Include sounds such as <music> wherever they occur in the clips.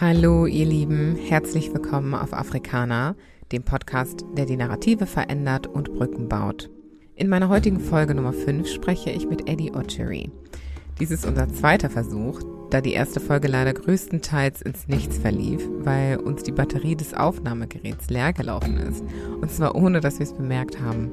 Hallo ihr Lieben, herzlich willkommen auf Afrikaner, dem Podcast, der die Narrative verändert und Brücken baut. In meiner heutigen Folge Nummer 5 spreche ich mit Eddie Ochery. Dies ist unser zweiter Versuch, da die erste Folge leider größtenteils ins Nichts verlief, weil uns die Batterie des Aufnahmegeräts leer gelaufen ist. Und zwar ohne, dass wir es bemerkt haben.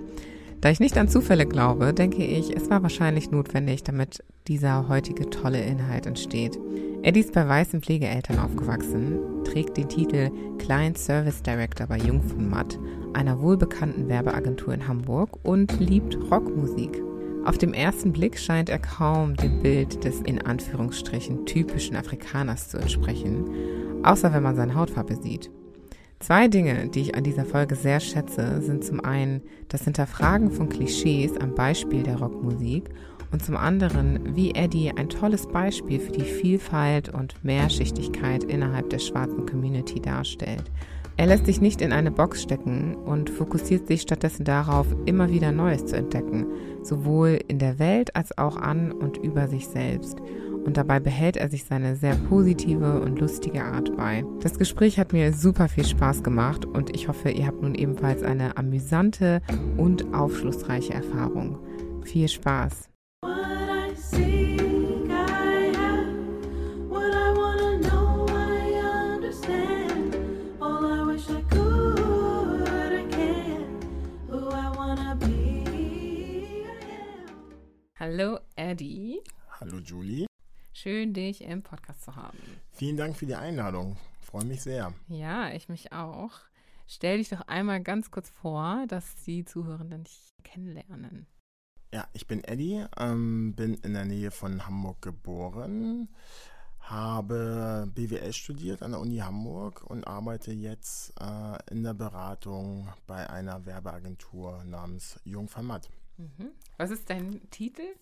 Da ich nicht an Zufälle glaube, denke ich, es war wahrscheinlich notwendig, damit dieser heutige tolle Inhalt entsteht. Eddie ist bei weißen Pflegeeltern aufgewachsen, trägt den Titel Client Service Director bei Jung von Matt, einer wohlbekannten Werbeagentur in Hamburg und liebt Rockmusik. Auf dem ersten Blick scheint er kaum dem Bild des in Anführungsstrichen typischen Afrikaners zu entsprechen, außer wenn man seine Hautfarbe sieht. Zwei Dinge, die ich an dieser Folge sehr schätze, sind zum einen das Hinterfragen von Klischees am Beispiel der Rockmusik und zum anderen, wie Eddie ein tolles Beispiel für die Vielfalt und Mehrschichtigkeit innerhalb der schwarzen Community darstellt. Er lässt sich nicht in eine Box stecken und fokussiert sich stattdessen darauf, immer wieder Neues zu entdecken, sowohl in der Welt als auch an und über sich selbst und dabei behält er sich seine sehr positive und lustige Art bei. Das Gespräch hat mir super viel Spaß gemacht und ich hoffe, ihr habt nun ebenfalls eine amüsante und aufschlussreiche Erfahrung. Viel Spaß! Hallo Eddie. Hallo Julie. Schön, dich im Podcast zu haben. Vielen Dank für die Einladung. Freue mich sehr. Ja, ich mich auch. Stell dich doch einmal ganz kurz vor, dass die Zuhörenden dich kennenlernen. Ja, ich bin Eddie, ähm, bin in der Nähe von Hamburg geboren, habe BWL studiert an der Uni Hamburg und arbeite jetzt äh, in der Beratung bei einer Werbeagentur namens Jung van Matt. Mhm. Was ist dein Titel?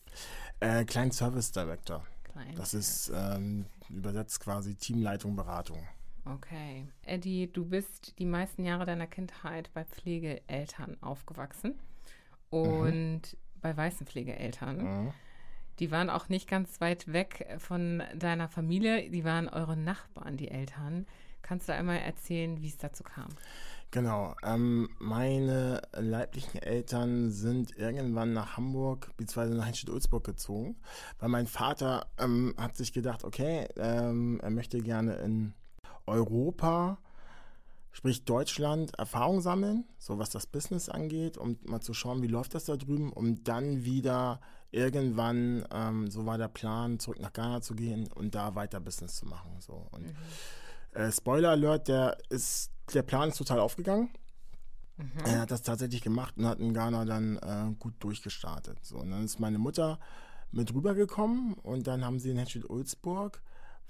Äh, Client Service Director. Client das ist ähm, übersetzt quasi Teamleitung, Beratung. Okay. Eddie, du bist die meisten Jahre deiner Kindheit bei Pflegeeltern aufgewachsen und mhm. bei weißen Pflegeeltern. Mhm. Die waren auch nicht ganz weit weg von deiner Familie, die waren eure Nachbarn, die Eltern. Kannst du einmal erzählen, wie es dazu kam? Genau. Ähm, meine leiblichen Eltern sind irgendwann nach Hamburg bzw. nach Heinstedt-Ulzburg gezogen, weil mein Vater ähm, hat sich gedacht, okay, ähm, er möchte gerne in Europa, sprich Deutschland, Erfahrung sammeln, so was das Business angeht, um mal zu schauen, wie läuft das da drüben, um dann wieder irgendwann, ähm, so war der Plan, zurück nach Ghana zu gehen und da weiter Business zu machen. So. Und mhm. äh, Spoiler Alert, der ist der Plan ist total aufgegangen. Mhm. Er hat das tatsächlich gemacht und hat in Ghana dann äh, gut durchgestartet. So, und dann ist meine Mutter mit rübergekommen und dann haben sie in Henschel-Ulzburg,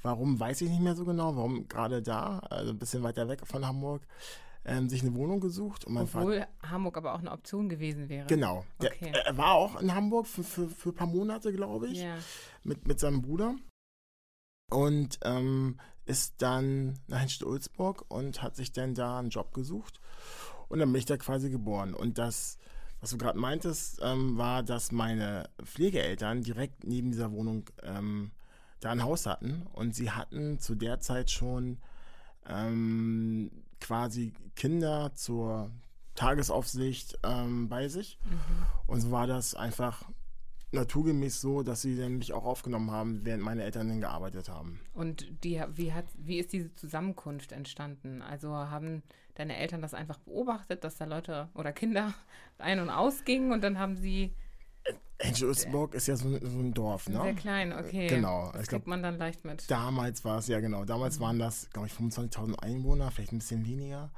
warum weiß ich nicht mehr so genau, warum gerade da, also ein bisschen weiter weg von Hamburg, ähm, sich eine Wohnung gesucht. Und Obwohl Vater, Hamburg aber auch eine Option gewesen wäre. Genau. Okay. Der, er war auch in Hamburg für, für, für ein paar Monate, glaube ich, yeah. mit, mit seinem Bruder. Und ähm, ist dann nach Henstedt-Ulzburg und hat sich dann da einen Job gesucht. Und dann bin ich da quasi geboren. Und das, was du gerade meintest, ähm, war, dass meine Pflegeeltern direkt neben dieser Wohnung ähm, da ein Haus hatten. Und sie hatten zu der Zeit schon ähm, quasi Kinder zur Tagesaufsicht ähm, bei sich. Mhm. Und so war das einfach naturgemäß so, dass sie dann mich auch aufgenommen haben, während meine Eltern dann gearbeitet haben. Und die, wie, hat, wie ist diese Zusammenkunft entstanden? Also haben deine Eltern das einfach beobachtet, dass da Leute oder Kinder <laughs> ein- und ausgingen und dann haben sie. Henschelsburg ist ja so, so, ein Dorf, ne? Sehr klein, okay. Genau. Das ich kriegt glaub, man dann leicht mit. Damals war es, ja genau. Damals mhm. waren das, glaube ich, 25.000 Einwohner, vielleicht ein bisschen weniger.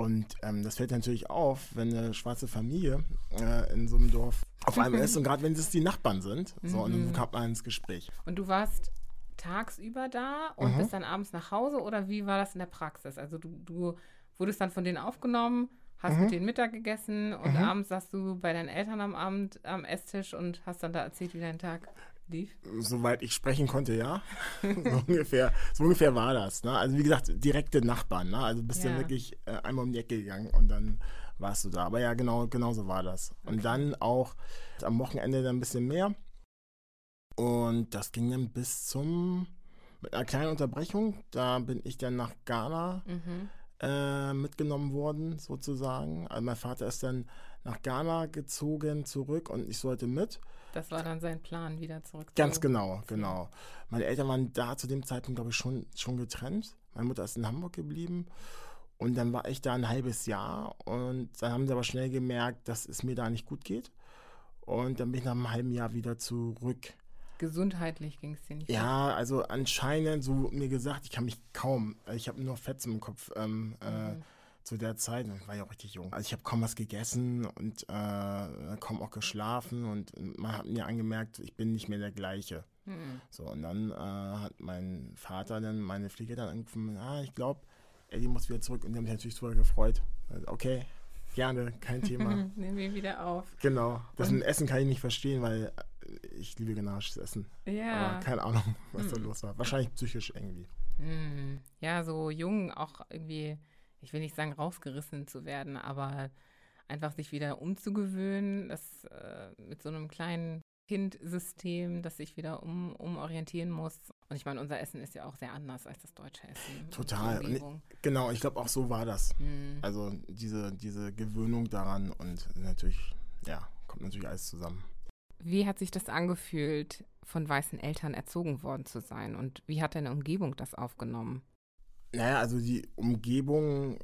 Und ähm, das fällt natürlich auf, wenn eine schwarze Familie äh, in so einem Dorf auf einmal ist und gerade wenn es die Nachbarn sind. So, mhm. und dann mhm. kommt man ins Gespräch. Und du warst tagsüber da und mhm. bist dann abends nach Hause oder wie war das in der Praxis? Also du, du wurdest dann von denen aufgenommen, hast mhm. mit denen Mittag gegessen und mhm. abends saßt du bei deinen Eltern am Abend am Esstisch und hast dann da erzählt, wie dein Tag lief? Soweit ich sprechen konnte, ja. <laughs> so, ungefähr, so ungefähr war das. Ne? Also wie gesagt, direkte Nachbarn. Ne? Also bist ja. du wirklich äh, einmal um die Ecke gegangen und dann warst du da. Aber ja, genau, genau so war das. Okay. Und dann auch am Wochenende dann ein bisschen mehr. Und das ging dann bis zum mit einer kleinen Unterbrechung. Da bin ich dann nach Ghana Mhm. äh, mitgenommen worden, sozusagen. Also mein Vater ist dann nach Ghana gezogen zurück und ich sollte mit. Das war dann sein Plan, wieder zurück Ganz genau, genau. Meine Eltern waren da zu dem Zeitpunkt, glaube ich, schon, schon getrennt. Meine Mutter ist in Hamburg geblieben. Und dann war ich da ein halbes Jahr und dann haben sie aber schnell gemerkt, dass es mir da nicht gut geht. Und dann bin ich nach einem halben Jahr wieder zurück. Gesundheitlich ging es dir nicht gut. Ja, also anscheinend, so mir gesagt, ich kann mich kaum, also ich habe nur Fetzen im Kopf ähm, äh, Mhm. Zu der Zeit, ich war ja auch richtig jung. Also ich habe kaum was gegessen und äh, kaum auch geschlafen und man hat mir angemerkt, ich bin nicht mehr der gleiche. Mhm. So, und dann äh, hat mein Vater dann meine Pfleger dann angerufen, ah, ich glaube, Eddie muss wieder zurück und die haben sich natürlich super gefreut. Also, Okay, gerne, kein Thema. <laughs> Nehmen wir wieder auf. genau. Das mit Essen kann ich nicht verstehen, weil äh, ich liebe ghanaisches Essen. Ja. Aber keine Ahnung, <laughs> was da Hm. los war. Wahrscheinlich psychisch irgendwie. Hm. Ja, so jung auch irgendwie, ich will nicht sagen rausgerissen zu werden, aber einfach sich wieder umzugewöhnen, das äh, mit so einem kleinen Kindsystem, das sich wieder um, umorientieren muss. Und ich meine, unser Essen ist ja auch sehr anders als das deutsche Essen. Total. Ich-. Genau, ich glaube auch so war das. Hm. Also diese, diese Gewöhnung daran und natürlich, ja, kommt natürlich alles zusammen. Wie hat sich das angefühlt, von weißen Eltern erzogen worden zu sein? Und wie hat deine Umgebung das aufgenommen? Naja, also die Umgebung,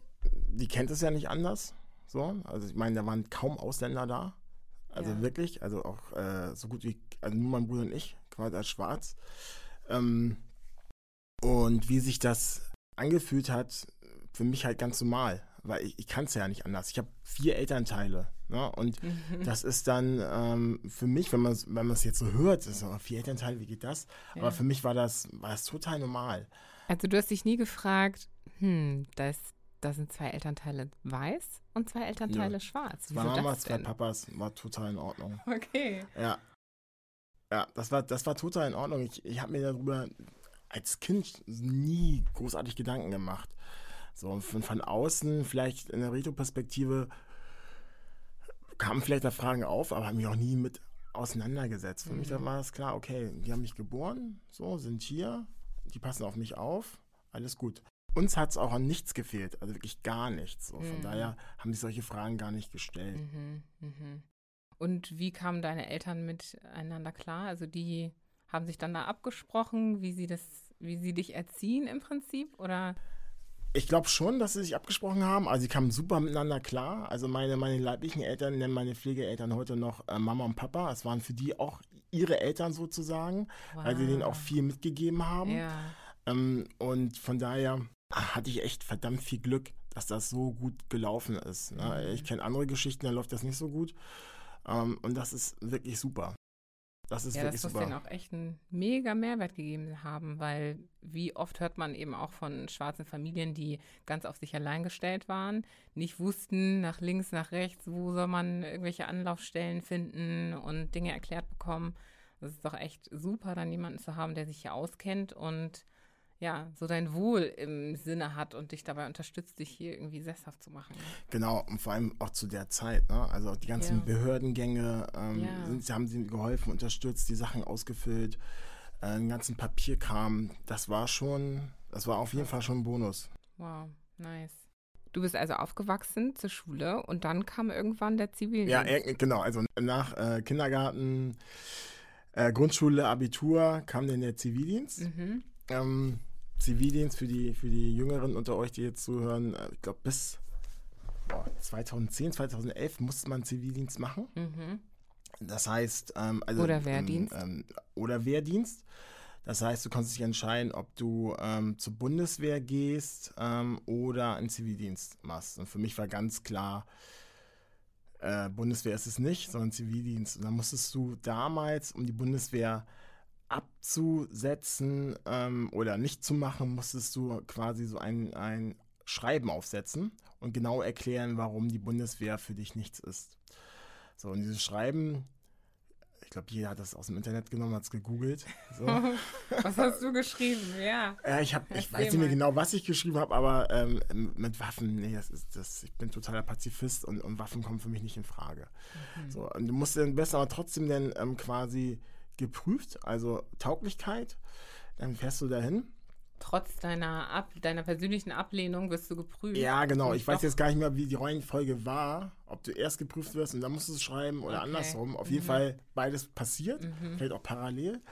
die kennt es ja nicht anders. So, also ich meine, da waren kaum Ausländer da. Also Ja. wirklich, also auch äh, so gut wie, also nur mein Bruder und ich, quasi als schwarz. Ähm, und wie sich das angefühlt hat, für mich halt ganz normal, weil ich, ich kann es ja nicht anders. Ich habe vier Elternteile. Ne? Und das ist dann ähm, für mich, wenn man es wenn man's jetzt so hört, ist so, vier Elternteile, wie geht das? Ja. Aber für mich war das, war das total normal. Also du hast dich nie gefragt, hm, da, ist, da sind zwei Elternteile weiß und zwei Elternteile Nö. schwarz. Zwei Wieso Mamas, das zwei? Papas, war total in Ordnung. Okay. Ja. Ja, das war, das war total in Ordnung. Ich, ich habe mir darüber als Kind nie großartig Gedanken gemacht. So, von, von außen, vielleicht in der Retroperspektive, kamen vielleicht da Fragen auf, aber habe mich auch nie mit auseinandergesetzt. Für mich Mhm. war es klar, okay, die haben mich geboren, so, sind hier, die passen auf mich auf, alles gut. Uns hat es auch an nichts gefehlt, also wirklich gar nichts. So. Von Mhm. daher haben sich solche Fragen gar nicht gestellt. Mhm, mhm. Und wie kamen deine Eltern miteinander klar? Also die haben sich dann da abgesprochen, wie sie das, wie sie dich erziehen im Prinzip? Oder Ich glaube schon, dass sie sich abgesprochen haben. Also sie kamen super miteinander klar. Also meine, meine leiblichen Eltern nennen meine Pflegeeltern heute noch äh, Mama und Papa. Es waren für die auch ihre Eltern sozusagen, weil sie denen auch viel mitgegeben haben. Ja. Ähm, und von daher hatte ich echt verdammt viel Glück, dass das so gut gelaufen ist. Ne? Mhm. Ich kenne andere Geschichten, da läuft das nicht so gut. Ähm, und das ist wirklich super. Das ist Ja, wirklich das muss denen super. auch echt einen mega Mehrwert gegeben haben, weil wie oft hört man eben auch von schwarzen Familien, die ganz auf sich allein gestellt waren, nicht wussten nach links, nach rechts, wo soll man irgendwelche Anlaufstellen finden und Dinge erklärt bekommen. Das ist doch echt super, dann jemanden zu haben, der sich hier auskennt und ja, so dein Wohl im Sinne hat und dich dabei unterstützt, dich hier irgendwie sesshaft zu machen. Genau, und vor allem auch zu der Zeit. Ne? Also die ganzen Ja. Behördengänge ähm, Ja. sind, haben sie geholfen, unterstützt, die Sachen ausgefüllt, äh, den ganzen Papierkram. Das war schon, das war auf jeden Fall schon ein Bonus. Wow, nice. Du bist also aufgewachsen zur Schule und dann kam irgendwann der Zivildienst. Ja, genau. Also nach äh, Kindergarten, äh, Grundschule, Abitur kam dann der Zivildienst. Mhm. Ähm, Zivildienst für die, für die Jüngeren unter euch, die jetzt zuhören, äh, ich glaube bis boah, 2010, 2011 musste man Zivildienst machen. Mhm. Das heißt, ähm, also Oder Wehrdienst. Ähm, ähm, oder Wehrdienst. Das heißt, du konntest dich entscheiden, ob du ähm, zur Bundeswehr gehst ähm, oder einen Zivildienst machst. Und für mich war ganz klar, äh, Bundeswehr ist es nicht, sondern Zivildienst. Und dann musstest du damals, um die Bundeswehr abzusetzen ähm, oder nicht zu machen, musstest du quasi so ein, ein Schreiben aufsetzen und genau erklären, warum die Bundeswehr für dich nichts ist. So, und dieses Schreiben, ich glaube, jeder hat das aus dem Internet genommen, hat es gegoogelt. So. <laughs> Was hast du geschrieben? Ja. Ja, ich, hab, ich Erzähl weiß nicht mehr genau, was ich geschrieben habe, aber ähm, mit Waffen, nee, das ist das. Ich bin totaler Pazifist und, und Waffen kommen für mich nicht in Frage. Mhm. So, und du musst dann besser aber trotzdem dann ähm, quasi geprüft, also Tauglichkeit. dann fährst du dahin. Trotz deiner, Ab deiner persönlichen Ablehnung wirst du geprüft. Ja, genau. Ich weiß jetzt gar nicht mehr, wie die Reihenfolge war. Ob du erst geprüft wirst und dann musst du es schreiben oder Okay. andersrum. Auf jeden Mhm. Fall beides passiert. Mhm. Vielleicht auch parallel.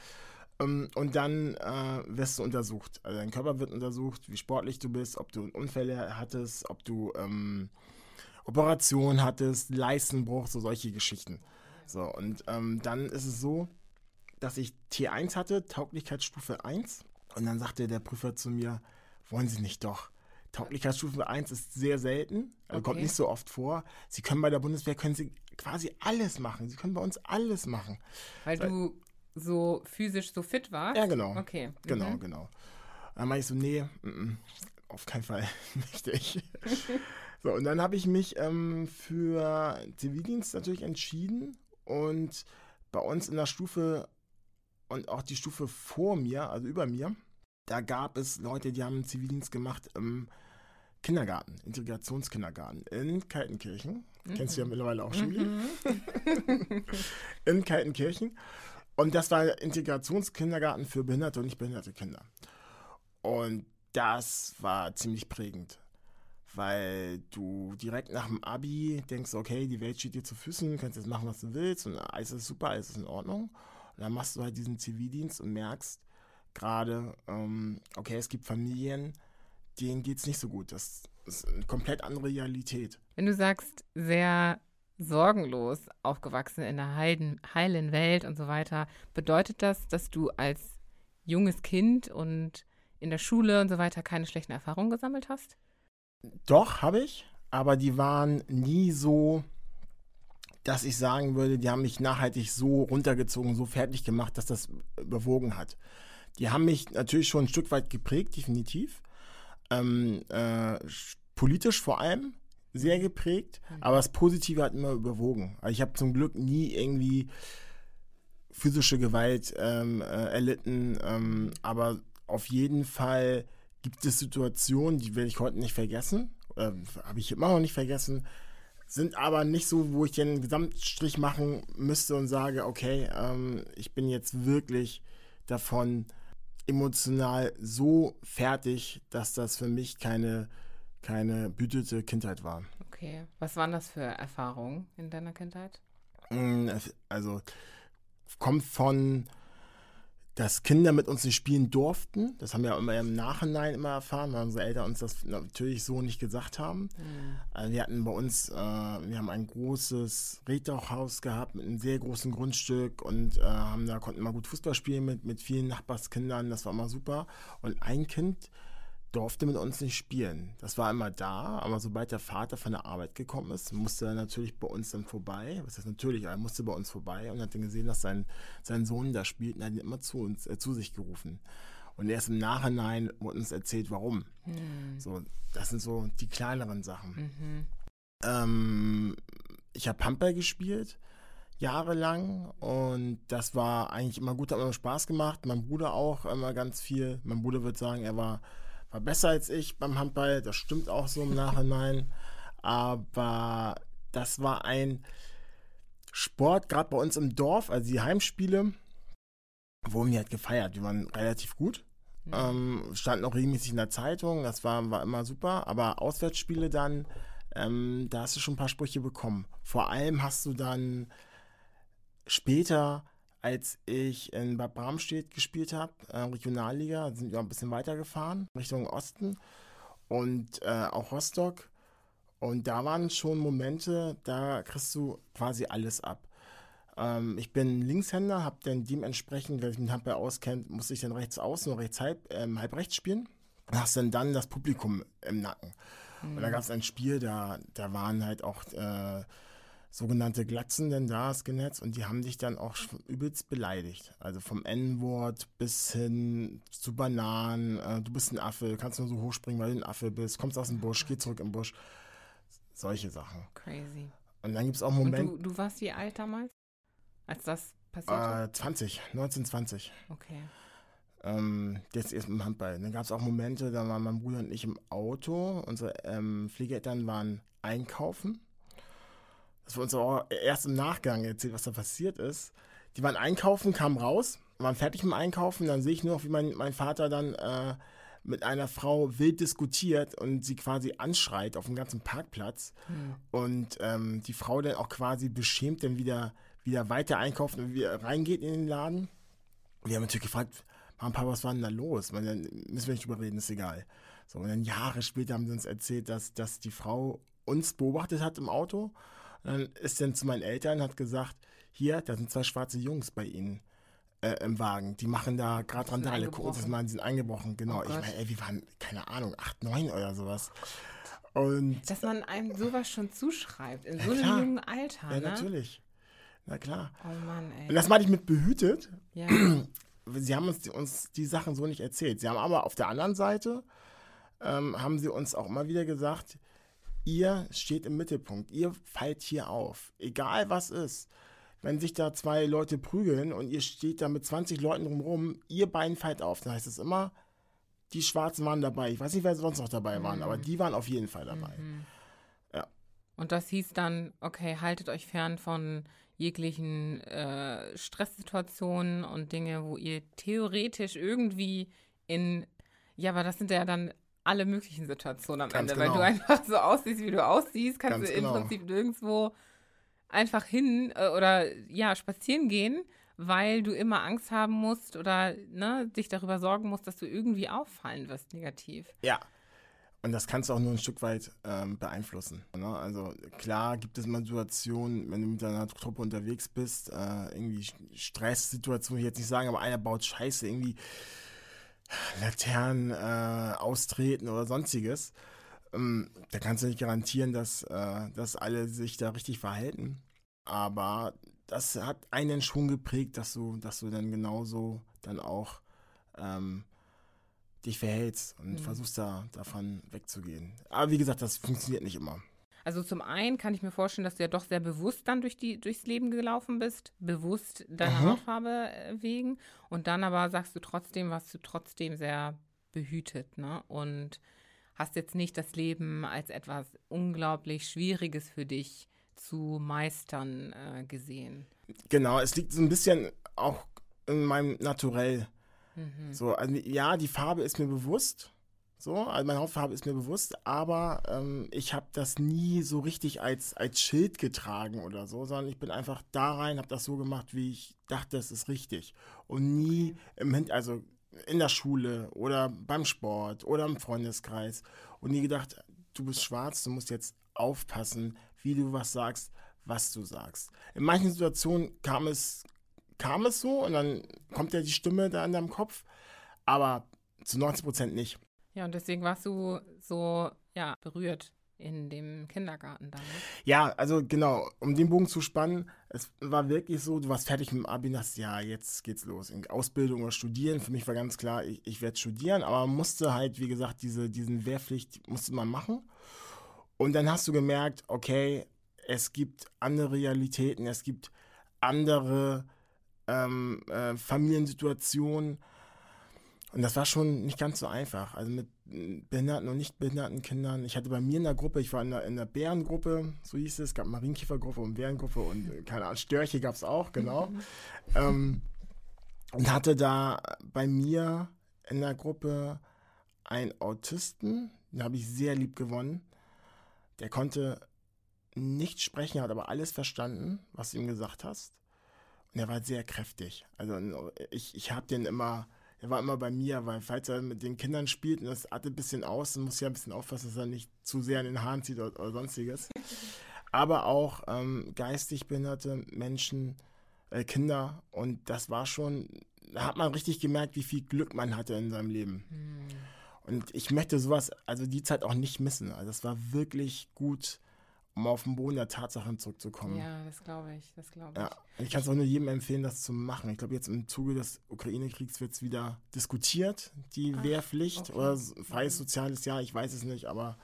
Ähm, Und dann äh, wirst du untersucht. Also dein Körper wird untersucht, wie sportlich du bist, ob du Unfälle hattest, ob du ähm, Operation hattest, Leistenbruch, so solche Geschichten. So, und ähm, dann ist es so, dass ich T1 hatte, Tauglichkeitsstufe 1. Und dann sagte der Prüfer zu mir, wollen Sie nicht doch? Tauglichkeitsstufe 1 ist sehr selten, kommt Okay. nicht so oft vor. Sie können bei der Bundeswehr, können Sie quasi alles machen. Sie können bei uns alles machen. Weil du so physisch so fit warst? Ja, genau. Okay. Genau, Mhm. genau. Dann meinte ich so, nee, mm, mm, auf keinen Fall <laughs> möchte ich. <laughs> so, und dann habe ich mich ähm, für Zivildienst natürlich entschieden und bei uns in der Stufe und auch die Stufe vor mir, also über mir, da gab es Leute, die haben Zivildienst gemacht im Kindergarten, Integrationskindergarten in Kaltenkirchen. Kennst du ja mittlerweile auch, Julie Mhm. <laughs> in Kaltenkirchen. Und das war Integrationskindergarten für behinderte und nicht behinderte Kinder. Und das war ziemlich prägend, weil du direkt nach dem Abi denkst, okay, die Welt steht dir zu Füßen, kannst jetzt machen, was du willst und alles ist super, alles ist in Ordnung. Und dann machst du halt diesen Zivildienst und merkst gerade, ähm, okay, es gibt Familien, denen geht es nicht so gut. Das ist eine komplett andere Realität. Wenn du sagst, sehr sorgenlos aufgewachsen in der heilen, heilen Welt und so weiter, bedeutet das, dass du als junges Kind und in der Schule und so weiter keine schlechten Erfahrungen gesammelt hast? Doch, habe ich, aber die waren nie so, dass ich sagen würde, die haben mich nachhaltig so runtergezogen, so fertig gemacht, dass das überwogen hat. Die haben mich natürlich schon ein Stück weit geprägt, definitiv. Ähm, äh, sch- politisch vor allem sehr geprägt, aber das Positive hat immer überwogen. Also ich habe zum Glück nie irgendwie physische Gewalt ähm, äh, erlitten, ähm, aber auf jeden Fall gibt es Situationen, die werde ich heute nicht vergessen, äh, habe ich immer noch nicht vergessen, sind aber nicht so, wo ich den Gesamtstrich machen müsste und sage, okay, ähm, ich bin jetzt wirklich davon emotional so fertig, dass das für mich keine, keine behütete Kindheit war. Okay. Was waren das für Erfahrungen in deiner Kindheit? Mm, Also kommt von, dass Kinder mit uns nicht spielen durften. Das haben wir ja immer im Nachhinein immer erfahren, weil unsere Eltern uns das natürlich so nicht gesagt haben. Also wir hatten bei uns, äh, wir haben ein großes Reddachhaus gehabt mit einem sehr großen Grundstück und äh, haben da konnten immer gut Fußball spielen mit, mit vielen Nachbarskindern. Das war immer super. Und ein Kind durfte mit uns nicht spielen. Das war immer da, aber sobald der Vater von der Arbeit gekommen ist, musste er natürlich bei uns dann vorbei. Was heißt natürlich, er musste bei uns vorbei und hat dann gesehen, dass sein, sein Sohn da spielt und hat ihn immer zu uns, äh, zu sich gerufen. Und erst im Nachhinein wurde uns erzählt, warum. So, das sind so die kleineren Sachen. Mhm. Ähm, ich habe Handball gespielt, jahrelang. Und das war eigentlich immer gut, hat immer Spaß gemacht. Mein Bruder auch immer ganz viel. Mein Bruder würde sagen, er war, war besser als ich beim Handball. Das stimmt auch so im Nachhinein. Aber das war ein Sport, gerade bei uns im Dorf, also die Heimspiele, wurden wir halt gefeiert. Wir waren relativ gut. Ähm, standen auch regelmäßig in der Zeitung, das war, war immer super. Aber Auswärtsspiele dann, ähm, da hast du schon ein paar Sprüche bekommen. Vor allem hast du dann später, als ich in Bad Bramstedt gespielt habe, äh, Regionalliga, sind wir ein bisschen weitergefahren, Richtung Osten und äh, auch Rostock. Und da waren schon Momente, da kriegst du quasi alles ab. Ähm, ich bin Linkshänder, habe dann dementsprechend, wer sich mit Handball auskennt, musste ich dann rechts außen und rechts halb, ähm, halb rechts spielen. Und hast dann dann das Publikum im Nacken. Und da gab es ein Spiel, da, da waren halt auch äh, sogenannte Glatzen denn da, Skinheads, und die haben dich dann auch übelst beleidigt. Also vom N-Wort bis hin zu Bananen, äh, du bist ein Affe, kannst nur so hochspringen, weil du ein Affe bist, kommst aus dem Busch, geh zurück im Busch. Solche Sachen. Crazy. Und dann gibt es auch Momente, du, du warst wie alt damals, als das passierte? äh, 20, 1920. okay. Ähm, jetzt erst im Handball. Dann gab es auch Momente, da waren mein Bruder und ich im Auto. Unsere ähm, Pflegeeltern waren einkaufen. Das wurde uns auch erst im Nachgang erzählt, was da passiert ist. die waren einkaufen, kamen raus, waren fertig mit dem Einkaufen, dann sehe ich nur noch, wie mein, mein Vater dann äh, mit einer Frau wild diskutiert und sie quasi anschreit auf dem ganzen Parkplatz. Hm. Und ähm, die Frau dann auch quasi beschämt dann wieder, wieder weiter einkauft und wieder reingeht in den Laden. Wir haben natürlich gefragt, Mama, Papa, was war denn da los? Weil dann müssen wir nicht drüber reden, ist egal. So, und dann Jahre später haben sie uns erzählt, dass, dass die Frau uns beobachtet hat im Auto. Und dann ist dann zu meinen Eltern, hat gesagt, hier, da sind zwei schwarze Jungs bei ihnen äh, im Wagen. Die machen da gerade Randale. Das meinen, sind eingebrochen. Genau. Oh ich meine, ey, wir waren, keine Ahnung, acht, neun oder sowas. Und Dass man einem sowas schon zuschreibt, in so einem klar. jungen Alter. Ja, ne? natürlich. Na klar. Oh Mann, ey. Und das meine ich mit behütet. Ja. <clears throat> Sie haben uns die, uns die Sachen so nicht erzählt. Sie haben aber auf der anderen Seite, ähm, haben sie uns auch immer wieder gesagt, ihr steht im Mittelpunkt, ihr fallt hier auf, egal was ist wenn sich da zwei Leute prügeln und ihr steht da mit 20 Leuten drumherum, ihr beiden fallt auf. Dann heißt es immer, die Schwarzen waren dabei. Ich weiß nicht, wer sonst noch dabei waren, mhm. aber die waren auf jeden Fall dabei. Mhm. Ja. Und das hieß dann, okay, haltet euch fern von jeglichen äh, Stresssituationen und Dinge, wo ihr theoretisch irgendwie in, ja, aber das sind ja dann alle möglichen Situationen am Ganz Ende, genau. weil du einfach so aussiehst, wie du aussiehst, kannst Ganz du im genau. Prinzip nirgendwo einfach hin äh, oder ja, spazieren gehen, weil du immer Angst haben musst oder ne, dich darüber sorgen musst, dass du irgendwie auffallen wirst negativ. Ja. Und das kannst du auch nur ein Stück weit ähm, beeinflussen. Ne? Also klar gibt es mal Situationen, wenn du mit deiner Truppe unterwegs bist, äh, irgendwie Stresssituationen, ich jetzt nicht sagen, aber einer baut Scheiße, irgendwie Laternen äh, austreten oder sonstiges. Ähm, da kannst du nicht garantieren, dass, äh, dass alle sich da richtig verhalten. Aber das hat einen schon geprägt, dass du, dass du dann genauso dann auch ähm, dich verhältst und mhm. versuchst da davon wegzugehen. Aber wie gesagt, das funktioniert nicht immer. Also zum einen kann ich mir vorstellen, dass du ja doch sehr bewusst dann durch die, durchs Leben gelaufen bist, bewusst deiner Hautfarbe äh, wegen. Und dann aber sagst du trotzdem, warst du trotzdem sehr behütet, ne? Und hast jetzt nicht das Leben als etwas unglaublich Schwieriges für dich zu meistern äh, gesehen. Genau, es liegt so ein bisschen auch in meinem Naturell. Mhm. So, also, ja, die Farbe ist mir bewusst. So, also meine Hautfarbe ist mir bewusst, aber ähm, ich habe das nie so richtig als, als Schild getragen oder so, sondern ich bin einfach da rein, habe das so gemacht, wie ich dachte, es ist richtig. Und nie im Hin also in der Schule oder beim Sport oder im Freundeskreis und nie gedacht, du bist schwarz, du musst jetzt aufpassen, wie du was sagst, was du sagst. In manchen Situationen kam es, kam es so und dann kommt ja die Stimme da in deinem Kopf, aber zu 90 Prozent nicht. Ja, und deswegen warst du so ja, berührt in dem Kindergarten dann. Ne? Ja, also genau, um den Bogen zu spannen, es war wirklich so, du warst fertig mit dem Abi hast, ja, jetzt geht's los. In Ausbildung oder Studieren. Für mich war ganz klar, ich, ich werde studieren, aber musste halt, wie gesagt, diese, diesen Wehrpflicht musste man machen. Und dann hast du gemerkt, okay, es gibt andere Realitäten, es gibt andere ähm, äh, Familiensituationen und das war schon nicht ganz so einfach. Also mit behinderten und nicht behinderten Kindern. Ich hatte bei mir in der Gruppe, ich war in der, in der Bärengruppe, so hieß es, es gab Marienkäfergruppe und Bärengruppe und äh, keine Ahnung, Störche gab es auch, genau. ähm, und hatte da bei mir in der Gruppe einen Autisten, den habe ich sehr lieb gewonnen. Der konnte nicht sprechen, hat aber alles verstanden, was du ihm gesagt hast. Und er war sehr kräftig. Also ich, ich habe den immer er war immer bei mir, weil falls er mit den Kindern spielt und das atmet ein bisschen aus, dann muss ich ja ein bisschen aufpassen, dass er nicht zu sehr in den Haaren zieht oder, oder sonstiges. <laughs> Aber auch ähm, geistig behinderte Menschen, äh, Kinder und das war schon, da hat man richtig gemerkt, wie viel Glück man hatte in seinem Leben. Hm. Und ich möchte sowas, also die Zeit auch nicht missen. Also es war wirklich gut um auf den Boden der Tatsachen zurückzukommen. Ja, das glaube ich, das glaube ich. Ja, ich kann es auch nur jedem empfehlen, das zu machen. Ich glaube, jetzt im Zuge des Ukraine-Kriegs wird es wieder diskutiert, die Ach, Wehrpflicht okay. oder freies soziales Jahr, ich weiß es nicht, aber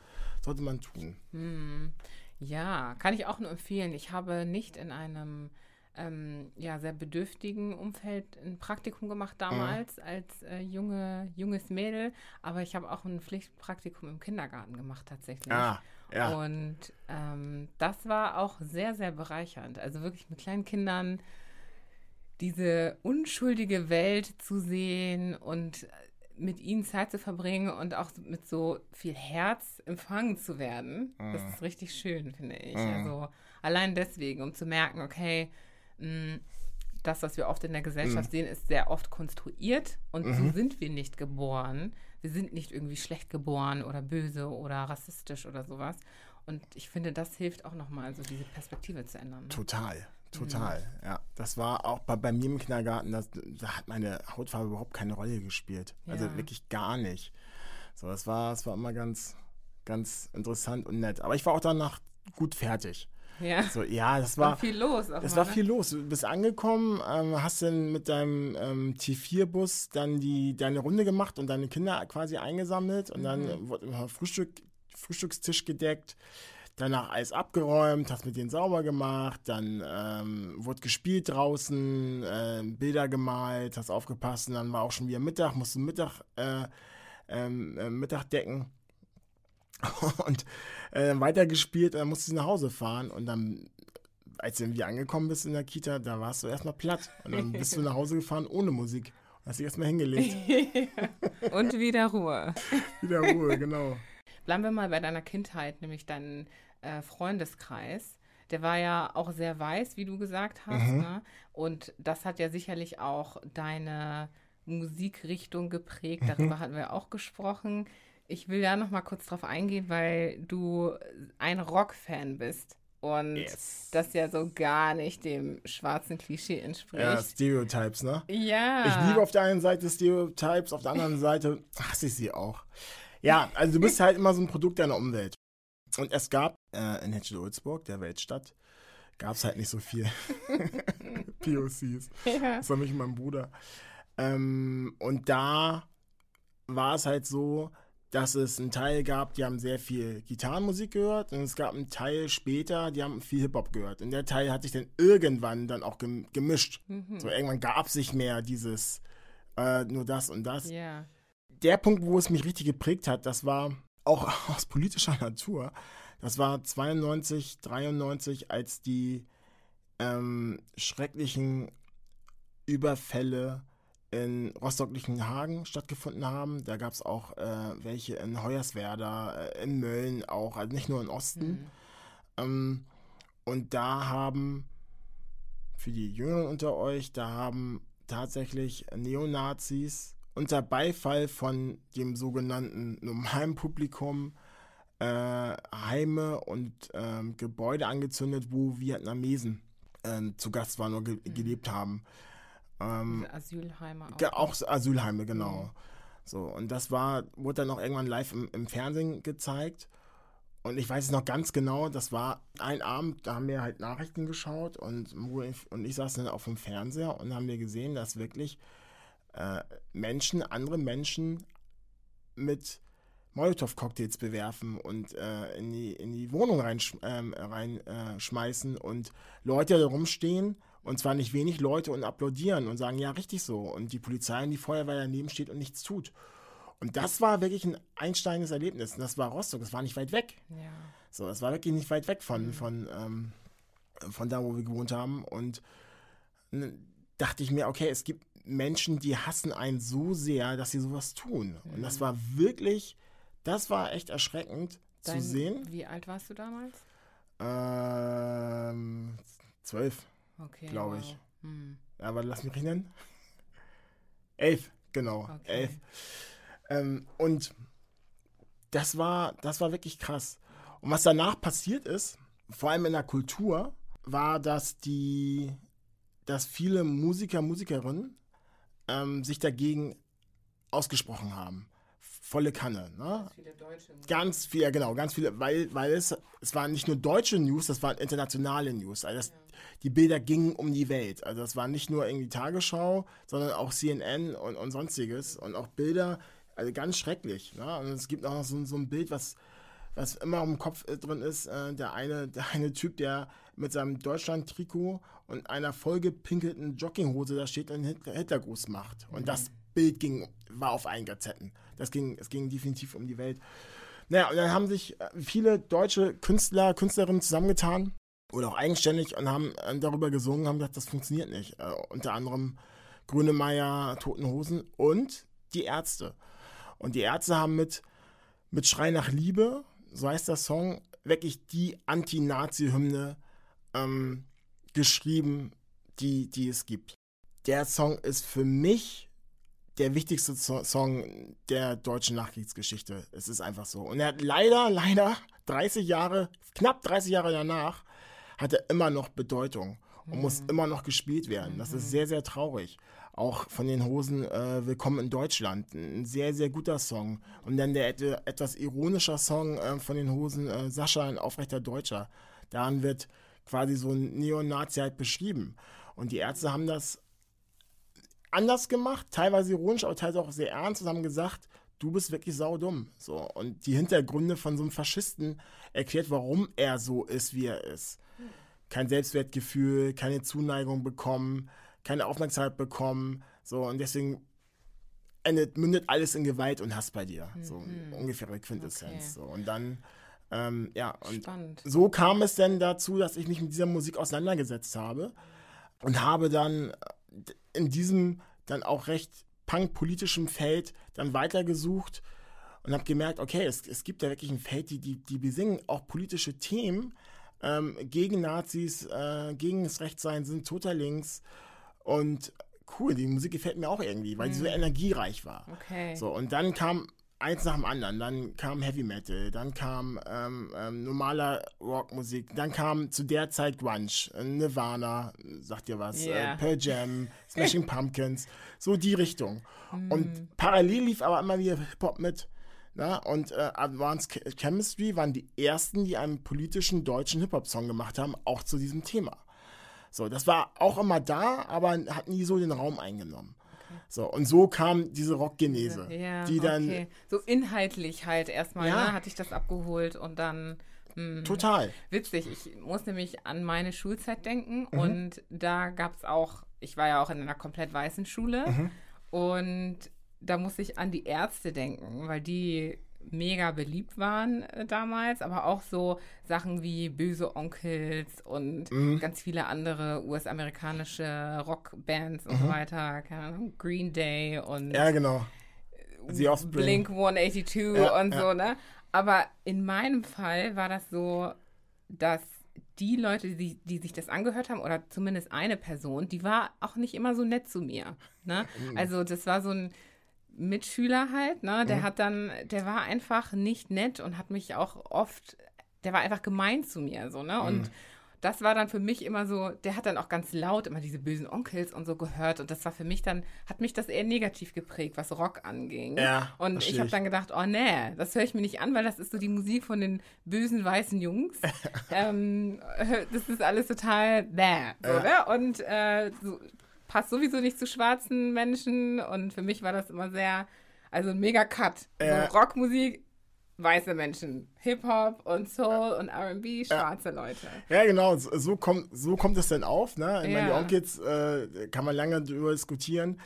sollte man tun. Hm. Ja, kann ich auch nur empfehlen. Ich habe nicht in einem ähm, ja, sehr bedürftigen Umfeld ein Praktikum gemacht damals mhm. als äh, junge, junges Mädel, aber ich habe auch ein Pflichtpraktikum im Kindergarten gemacht tatsächlich. Ah, ja. Und ähm, das war auch sehr, sehr bereichernd. Also wirklich mit kleinen Kindern diese unschuldige Welt zu sehen und mit ihnen Zeit zu verbringen und auch mit so viel Herz empfangen zu werden. Mhm. Das ist richtig schön, finde ich. Mhm. Also allein deswegen, um zu merken, okay, mh, das, was wir oft in der Gesellschaft mhm. sehen, ist sehr oft konstruiert und so mhm. sind wir nicht geboren. Wir sind nicht irgendwie schlecht geboren oder böse oder rassistisch oder sowas. Und ich finde, das hilft auch nochmal, so diese Perspektive zu ändern. Ne? Total. Total, mhm. ja. Das war auch bei, bei mir im Kindergarten, das, da hat meine Hautfarbe überhaupt keine Rolle gespielt. Also ja. Also wirklich gar nicht. So, das war, das war immer ganz, ganz interessant und nett. Aber ich war auch danach gut fertig. Ja. So, ja, das war, war viel los. Das war ne? viel los. Du bist angekommen, ähm, hast dann mit deinem ähm, T4-Bus dann die, deine Runde gemacht und deine Kinder quasi eingesammelt und mhm. dann wurde Frühstück, Frühstückstisch gedeckt danach alles abgeräumt, hast mit denen sauber gemacht, dann ähm, wurde gespielt draußen, äh, Bilder gemalt, hast aufgepasst und dann war auch schon wieder Mittag, musst du Mittag, äh, ähm, äh, Mittag decken <laughs> und äh, weitergespielt, dann musst du nach Hause fahren und dann, als du irgendwie angekommen bist in der Kita, da warst du erstmal platt und dann bist du nach Hause gefahren ohne Musik. Hast dich erstmal hingelegt. <laughs> und wieder Ruhe. <laughs> wieder Ruhe, genau. Bleiben wir mal bei deiner Kindheit, nämlich deinen äh, Freundeskreis. Der war ja auch sehr weiß, wie du gesagt hast. Mhm. Ne? Und das hat ja sicherlich auch deine Musikrichtung geprägt. Darüber mhm. hatten wir auch gesprochen. Ich will da noch mal kurz drauf eingehen, weil du ein Rock-Fan bist. Und yes. das ja so gar nicht dem schwarzen Klischee entspricht. Ja, Stereotypes, ne? Ja. Ich liebe auf der einen Seite Stereotypes, auf der anderen Seite hasse ich sie auch. Ja, also du bist halt immer so ein Produkt deiner Umwelt. Und es gab äh, in Hetschel-Ulzburg, der Weltstadt, gab es halt nicht so viel <laughs> POCs. Ja. Das war mich und mein Bruder. Ähm, und da war es halt so, dass es einen Teil gab, die haben sehr viel Gitarrenmusik gehört und es gab einen Teil später, die haben viel Hip-Hop gehört. Und der Teil hat sich dann irgendwann dann auch gemischt. Mhm. So irgendwann gab es nicht mehr dieses äh, nur das und das. Yeah. Der Punkt, wo es mich richtig geprägt hat, das war, auch <laughs> aus politischer Natur. Das war 92, 93, als die ähm, schrecklichen Überfälle in Rostock-Lichtenhagen stattgefunden haben. Da gab es auch äh, welche in Hoyerswerda, äh, in Mölln auch, also nicht nur im Osten. Mhm. Ähm, und da haben, für die Jüngeren unter euch, da haben tatsächlich Neonazis unter Beifall von dem sogenannten normalen Publikum äh, Heime und ähm, Gebäude angezündet, wo Vietnamesen äh, zu Gast waren oder ge mhm. gelebt haben. Ähm, Asylheime auch. Auch Asylheime, genau. Mhm. So, und das war, wurde dann auch irgendwann live im, im Fernsehen gezeigt. Und ich weiß es noch ganz genau, das war ein Abend, da haben wir halt Nachrichten geschaut und, und ich saß dann auf dem Fernseher und haben wir gesehen, dass wirklich äh, Menschen, andere Menschen mit Molotow-Cocktails bewerfen und äh, in, die, in die Wohnung reinschmeißen rein, äh, und Leute da rumstehen und zwar nicht wenig Leute und applaudieren und sagen, ja, richtig so. Und die Polizei und die Feuerwehr daneben steht und nichts tut. Und das war wirklich ein einsteigendes Erlebnis. Und das war Rostock, das war nicht weit weg. Ja. So, das war wirklich nicht weit weg von, mhm. von, ähm, von da, wo wir gewohnt haben. Und dachte ich mir, okay, es gibt Menschen, die hassen einen so sehr, dass sie sowas tun. Mhm. Und das mhm. war wirklich, das war echt erschreckend Dein, zu sehen. Wie alt warst du damals? Ähm, zwölf, okay, glaube ich. Wow. Hm. Aber lass mich rechnen. <laughs> Elf, genau, okay. elf. Ähm, und das war, das war wirklich krass. Und was danach passiert ist, vor allem in der Kultur, war, dass die, dass viele Musiker, Musikerinnen ähm, sich dagegen ausgesprochen haben. Volle Kanne. Ne? Ganz viele Deutsche. Ganz viele, genau, ganz viele, weil, weil es, es waren nicht nur deutsche News, das waren internationale News. Also das, ja. Die Bilder gingen um die Welt. Also das war nicht nur irgendwie Tagesschau, sondern auch CNN und, und sonstiges. Und auch Bilder, also ganz schrecklich. Ne? Und es gibt auch noch so, so ein Bild, was was immer im Kopf äh, drin ist, äh, der, eine, <laughs> der eine Typ, der mit seinem Deutschland-Trikot und einer vollgepinkelten Jogginghose da steht und Hitlergruß macht. Und mhm. das Bild ging, war auf einen Gazetten. Das ging, es ging definitiv um die Welt. Naja, und dann haben sich äh, viele deutsche Künstler, Künstlerinnen zusammengetan oder auch eigenständig und haben äh, darüber gesungen, haben gesagt, das funktioniert nicht. Äh, unter anderem Grünemeier, Toten Hosen und die Ärzte. Und die Ärzte haben mit, mit Schrei nach Liebe, so heißt der Song, wirklich die Anti-Nazi-Hymne ähm, geschrieben, die, die es gibt. Der Song ist für mich der wichtigste Song der deutschen Nachkriegsgeschichte. Es ist einfach so. Und er hat leider, leider 30 Jahre, knapp 30 Jahre danach, hat er immer noch Bedeutung und mhm. muss immer noch gespielt werden. Das ist sehr, sehr traurig. Auch von den Hosen äh, Willkommen in Deutschland. Ein sehr, sehr guter Song. Und dann der etwas ironischer Song äh, von den Hosen äh, Sascha, ein aufrechter Deutscher. Daran wird quasi so ein Neonazi halt beschrieben. Und die Ärzte haben das anders gemacht, teilweise ironisch, aber teilweise auch sehr ernst und haben gesagt, du bist wirklich saudumm. So. Und die Hintergründe von so einem Faschisten erklärt, warum er so ist, wie er ist. Kein Selbstwertgefühl, keine Zuneigung bekommen, keine Aufmerksamkeit bekommen. So, und deswegen endet, mündet alles in Gewalt und Hass bei dir. Mhm. So ungefähre Quintessenz. Okay. So. Und dann, ähm, ja, und Spannend. so kam es denn dazu, dass ich mich mit dieser Musik auseinandergesetzt habe und habe dann in diesem dann auch recht punkpolitischen Feld dann weitergesucht und habe gemerkt, okay, es, es gibt da wirklich ein Feld, die, die, die besingen auch politische Themen ähm, gegen Nazis, äh, gegen das Rechtsein, sind total links und cool, die Musik gefällt mir auch irgendwie, weil mhm. sie so energiereich war. Okay. So, und dann kam eins nach dem anderen. Dann kam Heavy Metal, dann kam ähm, ähm, normaler Rockmusik, dann kam zu der Zeit Grunge, äh, Nirvana, sagt ihr was, yeah. äh, Pearl Jam, Smashing <laughs> Pumpkins, so die Richtung. Mm. Und parallel lief aber immer wieder Hip-Hop mit. Na? Und äh, Advanced Chemistry waren die ersten, die einen politischen deutschen Hip-Hop-Song gemacht haben, auch zu diesem Thema. So, das war auch immer da, aber hat nie so den Raum eingenommen. So, und so kam diese Rockgenese. Ja, die dann. Okay. So inhaltlich halt erstmal, ja. ne, hatte ich das abgeholt und dann. Mh, Total. Witzig. Ich muss nämlich an meine Schulzeit denken mhm. und da gab es auch, ich war ja auch in einer komplett weißen Schule mhm. und da muss ich an die Ärzte denken, weil die mega beliebt waren äh, damals, aber auch so Sachen wie Böse Onkels und mhm. ganz viele andere US-amerikanische Rockbands und mhm. so weiter, keine Ahnung, Green Day und ja, genau. The Blink 182 ja, und ja. so, ne? Aber in meinem Fall war das so, dass die Leute, die, die sich das angehört haben, oder zumindest eine Person, die war auch nicht immer so nett zu mir. Ne? Mhm. Also das war so ein, Mitschüler halt, ne? Der mhm. hat dann, der war einfach nicht nett und hat mich auch oft, der war einfach gemein zu mir, so, ne? Und mhm. das war dann für mich immer so, der hat dann auch ganz laut immer diese bösen Onkels und so gehört und das war für mich dann, hat mich das eher negativ geprägt, was Rock anging. Ja, und ich habe dann gedacht, oh nee, das höre ich mir nicht an, weil das ist so die Musik von den bösen weißen Jungs. <laughs> ähm, das ist alles total bäh, so, ja. ne? Und äh, so, passt sowieso nicht zu schwarzen Menschen und für mich war das immer sehr, also ein mega Cut. Äh, so Rockmusik, weiße Menschen. Hip-Hop und Soul und RB, schwarze ja. Leute. Ja, genau, so kommt, so kommt es dann auf. Ne? Ich ja. meine, Onkels äh, kann man lange darüber diskutieren.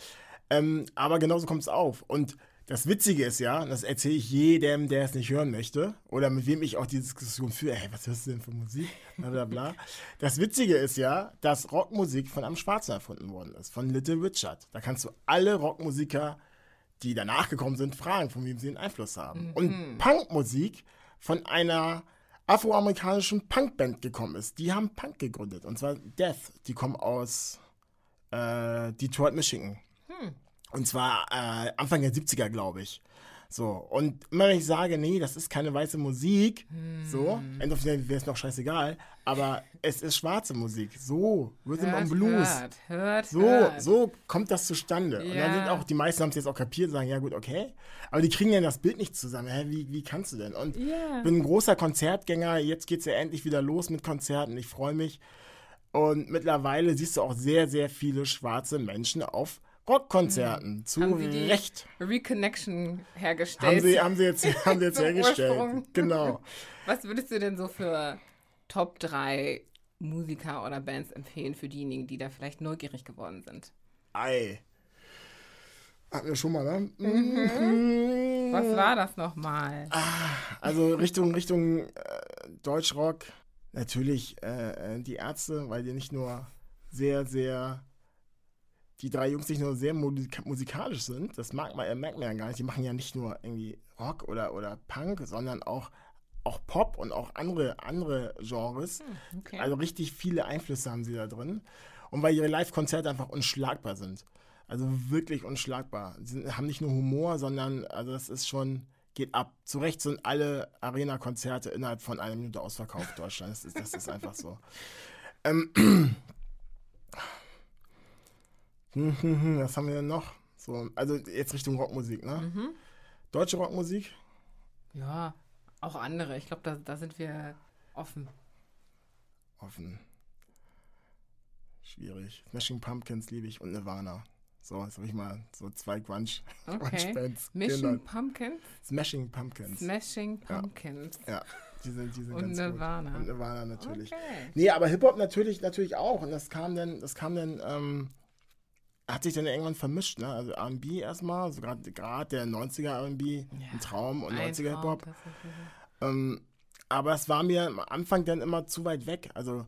Ähm, aber genauso kommt es auf. Und das Witzige ist ja, das erzähle ich jedem, der es nicht hören möchte, oder mit wem ich auch die Diskussion führe, hey, was hörst du denn für Musik? Bla, bla, bla. Das Witzige ist ja, dass Rockmusik von einem Schwarzen erfunden worden ist, von Little Richard. Da kannst du alle Rockmusiker, die danach gekommen sind, fragen, von wem sie einen Einfluss haben. Mhm. Und Punkmusik von einer afroamerikanischen Punkband gekommen ist. Die haben Punk gegründet, und zwar Death. Die kommen aus äh, Detroit, Michigan. Hm. Und zwar äh, Anfang der 70er, glaube ich. So, und immer wenn ich sage, nee, das ist keine weiße Musik, hm. so, entweder wäre es noch scheißegal, aber es ist schwarze Musik. So, Rhythm hört, and Blues. Hört, hört, so, hört. so kommt das zustande. Ja. Und dann sind auch, die meisten haben es jetzt auch kapiert, sagen, ja gut, okay. Aber die kriegen ja das Bild nicht zusammen. Hä, wie, wie kannst du denn? Und yeah. bin ein großer Konzertgänger, jetzt geht es ja endlich wieder los mit Konzerten, ich freue mich. Und mittlerweile siehst du auch sehr, sehr viele schwarze Menschen auf Rockkonzerten. Mhm. Zu haben Sie die Recht. Reconnection hergestellt. Haben Sie, haben Sie jetzt, <laughs> haben Sie jetzt hergestellt. Ursprung. Genau. Was würdest du denn so für Top 3 Musiker oder Bands empfehlen für diejenigen, die da vielleicht neugierig geworden sind? Ei. Hatten wir schon mal, ne? Mhm. Was war das nochmal? Ah, also Richtung, Richtung äh, Deutschrock natürlich äh, die Ärzte, weil die nicht nur sehr, sehr, die drei Jungs nicht nur sehr musikalisch sind, das mag man, merkt man ja gar nicht, die machen ja nicht nur irgendwie Rock oder, oder Punk, sondern auch, auch Pop und auch andere, andere Genres. Hm, okay. Also richtig viele Einflüsse haben sie da drin. Und weil ihre Live-Konzerte einfach unschlagbar sind. Also wirklich unschlagbar. Sie haben nicht nur Humor, sondern also das ist schon, geht ab. Zu Recht sind alle Arena-Konzerte innerhalb von einer Minute ausverkauft Deutschland. Das ist, das ist einfach so. Ähm, <laughs> was haben wir denn noch? So, also jetzt Richtung Rockmusik, ne? Mhm. Deutsche Rockmusik? Ja, auch andere. Ich glaube, da, da sind wir offen. Offen. Schwierig. Smashing Pumpkins liebe ich und Nirvana. So, jetzt habe ich mal so zwei Grunge, <laughs> okay. Bands. Smashing Pumpkins? Smashing Pumpkins. Smashing Pumpkins. Ja, ja. die sind, die sind und ganz Nirvana. gut. Und Nirvana natürlich. Okay. Nee, aber Hip-Hop natürlich, natürlich auch. Und das kam dann, das kam dann, ähm, hat sich dann irgendwann vermischt, ne? Also R&B erstmal, so gerade der 90er R&B, ja, ein Traum und 90er Hip-Hop. Ähm, aber es war mir am Anfang dann immer zu weit weg. Also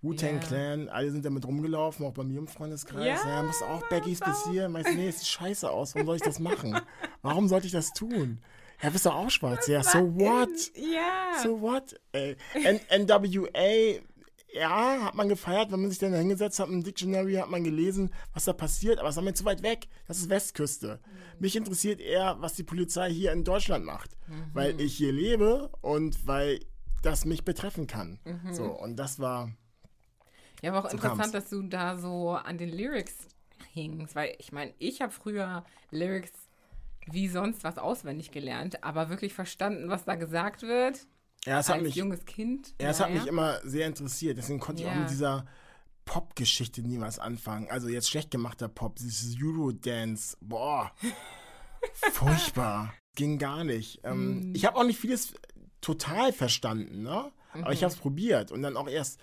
Wu-Tang yeah. Clan, alle sind damit rumgelaufen, auch bei mir im Freundeskreis. Ja, ja muss auch Beckys bis hier. Meinst nee, es sieht scheiße aus. Warum soll ich das machen? Warum sollte ich das tun? Ja, bist du auch schwarz? Ja, so what? Ja. So what? Ey. N NWA, ja, hat man gefeiert, wenn man sich dann da hingesetzt hat, im Dictionary hat man gelesen, was da passiert, aber es war mir zu weit weg. Das ist Westküste. Mhm. Mich interessiert eher, was die Polizei hier in Deutschland macht. Mhm. Weil ich hier lebe und weil das mich betreffen kann. Mhm. So, und das war ja, aber auch so interessant, kam's. dass du da so an den Lyrics hingst, weil ich meine, ich habe früher Lyrics wie sonst was auswendig gelernt, aber wirklich verstanden, was da gesagt wird. Ja, es hat mich, junges Kind. Ja, es hat mich immer sehr interessiert. Deswegen konnte ja. ich auch mit dieser Pop-Geschichte nie was anfangen. Also jetzt schlecht gemachter Pop, dieses Eurodance, boah, <laughs> furchtbar, ging gar nicht. Ähm, mm. Ich habe auch nicht vieles total verstanden, ne? Aber mhm. ich habe es probiert und dann auch erst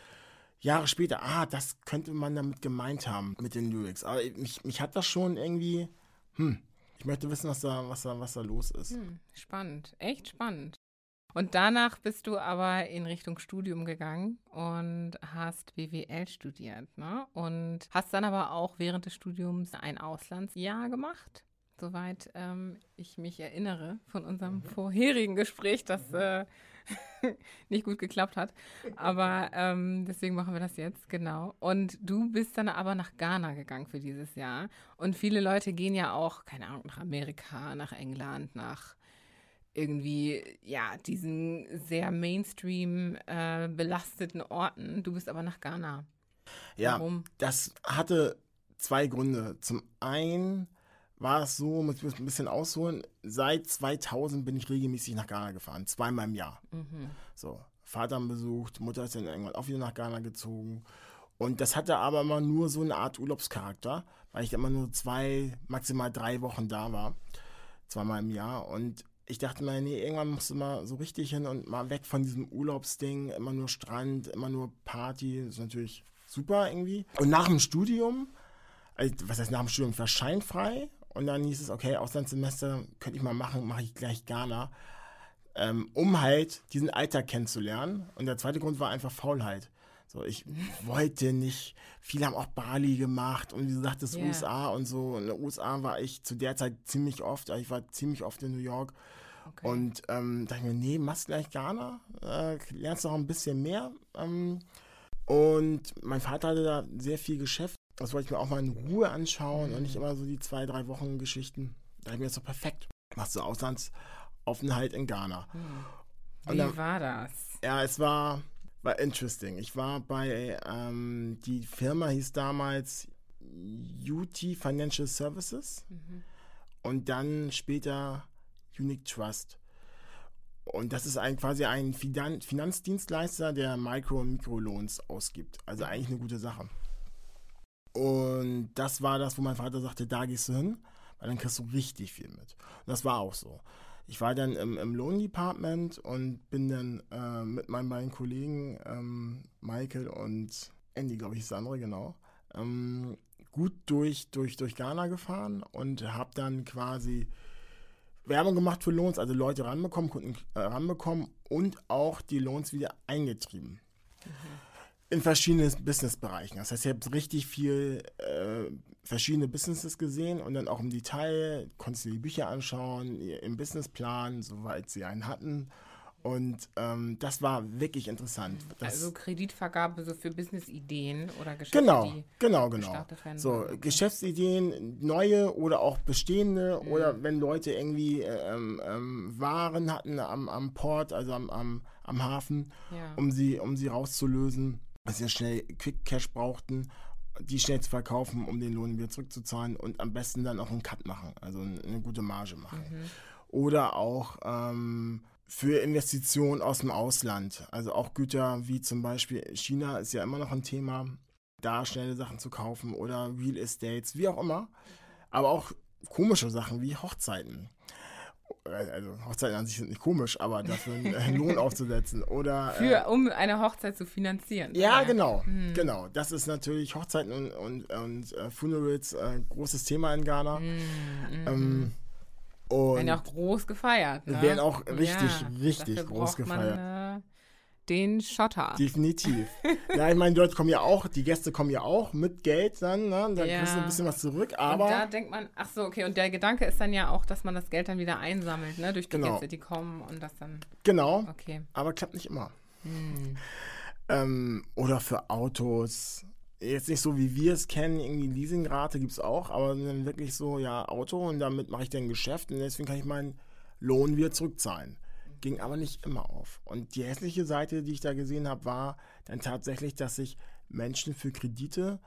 Jahre später, ah, das könnte man damit gemeint haben mit den Lyrics. Aber mich, mich hat das schon irgendwie, hm, ich möchte wissen, was da, was da, was da los ist. Hm, spannend, echt spannend. Und danach bist du aber in Richtung Studium gegangen und hast BWL studiert, ne? Und hast dann aber auch während des Studiums ein Auslandsjahr gemacht soweit ähm, ich mich erinnere von unserem mhm. vorherigen Gespräch, das mhm. äh, <laughs> nicht gut geklappt hat. Aber ähm, deswegen machen wir das jetzt, genau. Und du bist dann aber nach Ghana gegangen für dieses Jahr. Und viele Leute gehen ja auch, keine Ahnung, nach Amerika, nach England, nach irgendwie, ja, diesen sehr Mainstream äh, belasteten Orten. Du bist aber nach Ghana. Ja, Warum? das hatte zwei Gründe. Zum einen war es so, muss ich ein bisschen ausholen, seit 2000 bin ich regelmäßig nach Ghana gefahren, zweimal im Jahr. Mhm. So, Vater besucht, Mutter ist dann irgendwann auch wieder nach Ghana gezogen. Und das hatte aber immer nur so eine Art Urlaubscharakter, weil ich immer nur zwei, maximal drei Wochen da war. Zweimal im Jahr. Und ich dachte mir, nee, irgendwann musst du mal so richtig hin und mal weg von diesem Urlaubsding. Immer nur Strand, immer nur Party. Das ist natürlich super irgendwie. Und nach dem Studium, also was heißt nach dem Studium, ich war scheinfrei und dann hieß es, okay, Auslandssemester könnte ich mal machen, mache ich gleich Ghana, ähm, um halt diesen Alltag kennenzulernen. Und der zweite Grund war einfach Faulheit. So, ich wollte nicht, viele haben auch Bali gemacht und wie gesagt, das yeah. USA und so. In den USA war ich zu der Zeit ziemlich oft, also ich war ziemlich oft in New York. Okay. Und ähm, dachte ich mir, nee, machst gleich Ghana, äh, lernst noch ein bisschen mehr. Ähm, und mein Vater hatte da sehr viel Geschäft das wollte ich mir auch mal in Ruhe anschauen mhm. und nicht immer so die zwei, drei Wochen Geschichten. Da ich mir so perfekt. Machst du Auslandsaufenthalt in Ghana. Mhm. Wie dann, war das? Ja, es war, war interesting. Ich war bei, ähm, die Firma hieß damals UT Financial Services mhm. und dann später Unique Trust. Und das ist ein, quasi ein Finanzdienstleister, der Micro- und Mikroloans ausgibt. Also eigentlich eine gute Sache. Und das war das, wo mein Vater sagte, da gehst du hin, weil dann kriegst du richtig viel mit. Und das war auch so. Ich war dann im, im Lohndepartment und bin dann äh, mit meinen beiden Kollegen, ähm, Michael und Andy, glaube ich, ist der andere, genau, ähm, gut durch, durch, durch Ghana gefahren und habe dann quasi Werbung gemacht für Lohns, also Leute ranbekommen, Kunden äh, ranbekommen und auch die Lohns wieder eingetrieben. In verschiedenen Businessbereichen. Das heißt, ich habe richtig viel äh, verschiedene Businesses gesehen und dann auch im Detail konntest du die Bücher anschauen, im Businessplan, soweit sie einen hatten. Und ähm, das war wirklich interessant. Das also Kreditvergabe so für Businessideen oder Geschäfte, genau, genau, genau. Werden, so okay. Geschäftsideen, neue oder auch bestehende mhm. oder wenn Leute irgendwie ähm, ähm, Waren hatten am, am Port, also am, am, am Hafen, ja. um sie um sie rauszulösen sie schnell Quick Cash brauchten, die schnell zu verkaufen, um den Lohn wieder zurückzuzahlen und am besten dann auch einen Cut machen, also eine gute Marge machen. Mhm. Oder auch ähm, für Investitionen aus dem Ausland, also auch Güter wie zum Beispiel China ist ja immer noch ein Thema, da schnelle Sachen zu kaufen oder Real Estates, wie auch immer, aber auch komische Sachen wie Hochzeiten also Hochzeiten an sich sind nicht komisch, aber dafür einen Lohn aufzusetzen oder <laughs> für äh, um eine Hochzeit zu finanzieren. Ja, genau, hm. genau. Das ist natürlich Hochzeiten und und, und uh, Funerals äh, großes Thema in Ghana. Hm, hm, ähm, und werden auch groß gefeiert. Ne? Werden auch richtig, ja, richtig groß gefeiert. Man, äh, den Schotter. Definitiv. <laughs> ja, ich meine, dort kommen ja auch, die Gäste kommen ja auch mit Geld dann, ne? Da ja. kriegst du ein bisschen was zurück, aber. Und da denkt man, ach so, okay, und der Gedanke ist dann ja auch, dass man das Geld dann wieder einsammelt, ne? Durch die genau. Gäste, die kommen und das dann. Genau. Okay. Aber klappt nicht immer. Hm. Ähm, oder für Autos. Jetzt nicht so, wie wir es kennen, irgendwie Leasingrate gibt es auch, aber dann wirklich so, ja, Auto und damit mache ich dann Geschäft und deswegen kann ich meinen Lohn wieder zurückzahlen ging aber nicht immer auf. Und die hässliche Seite, die ich da gesehen habe, war dann tatsächlich, dass sich Menschen für Kredite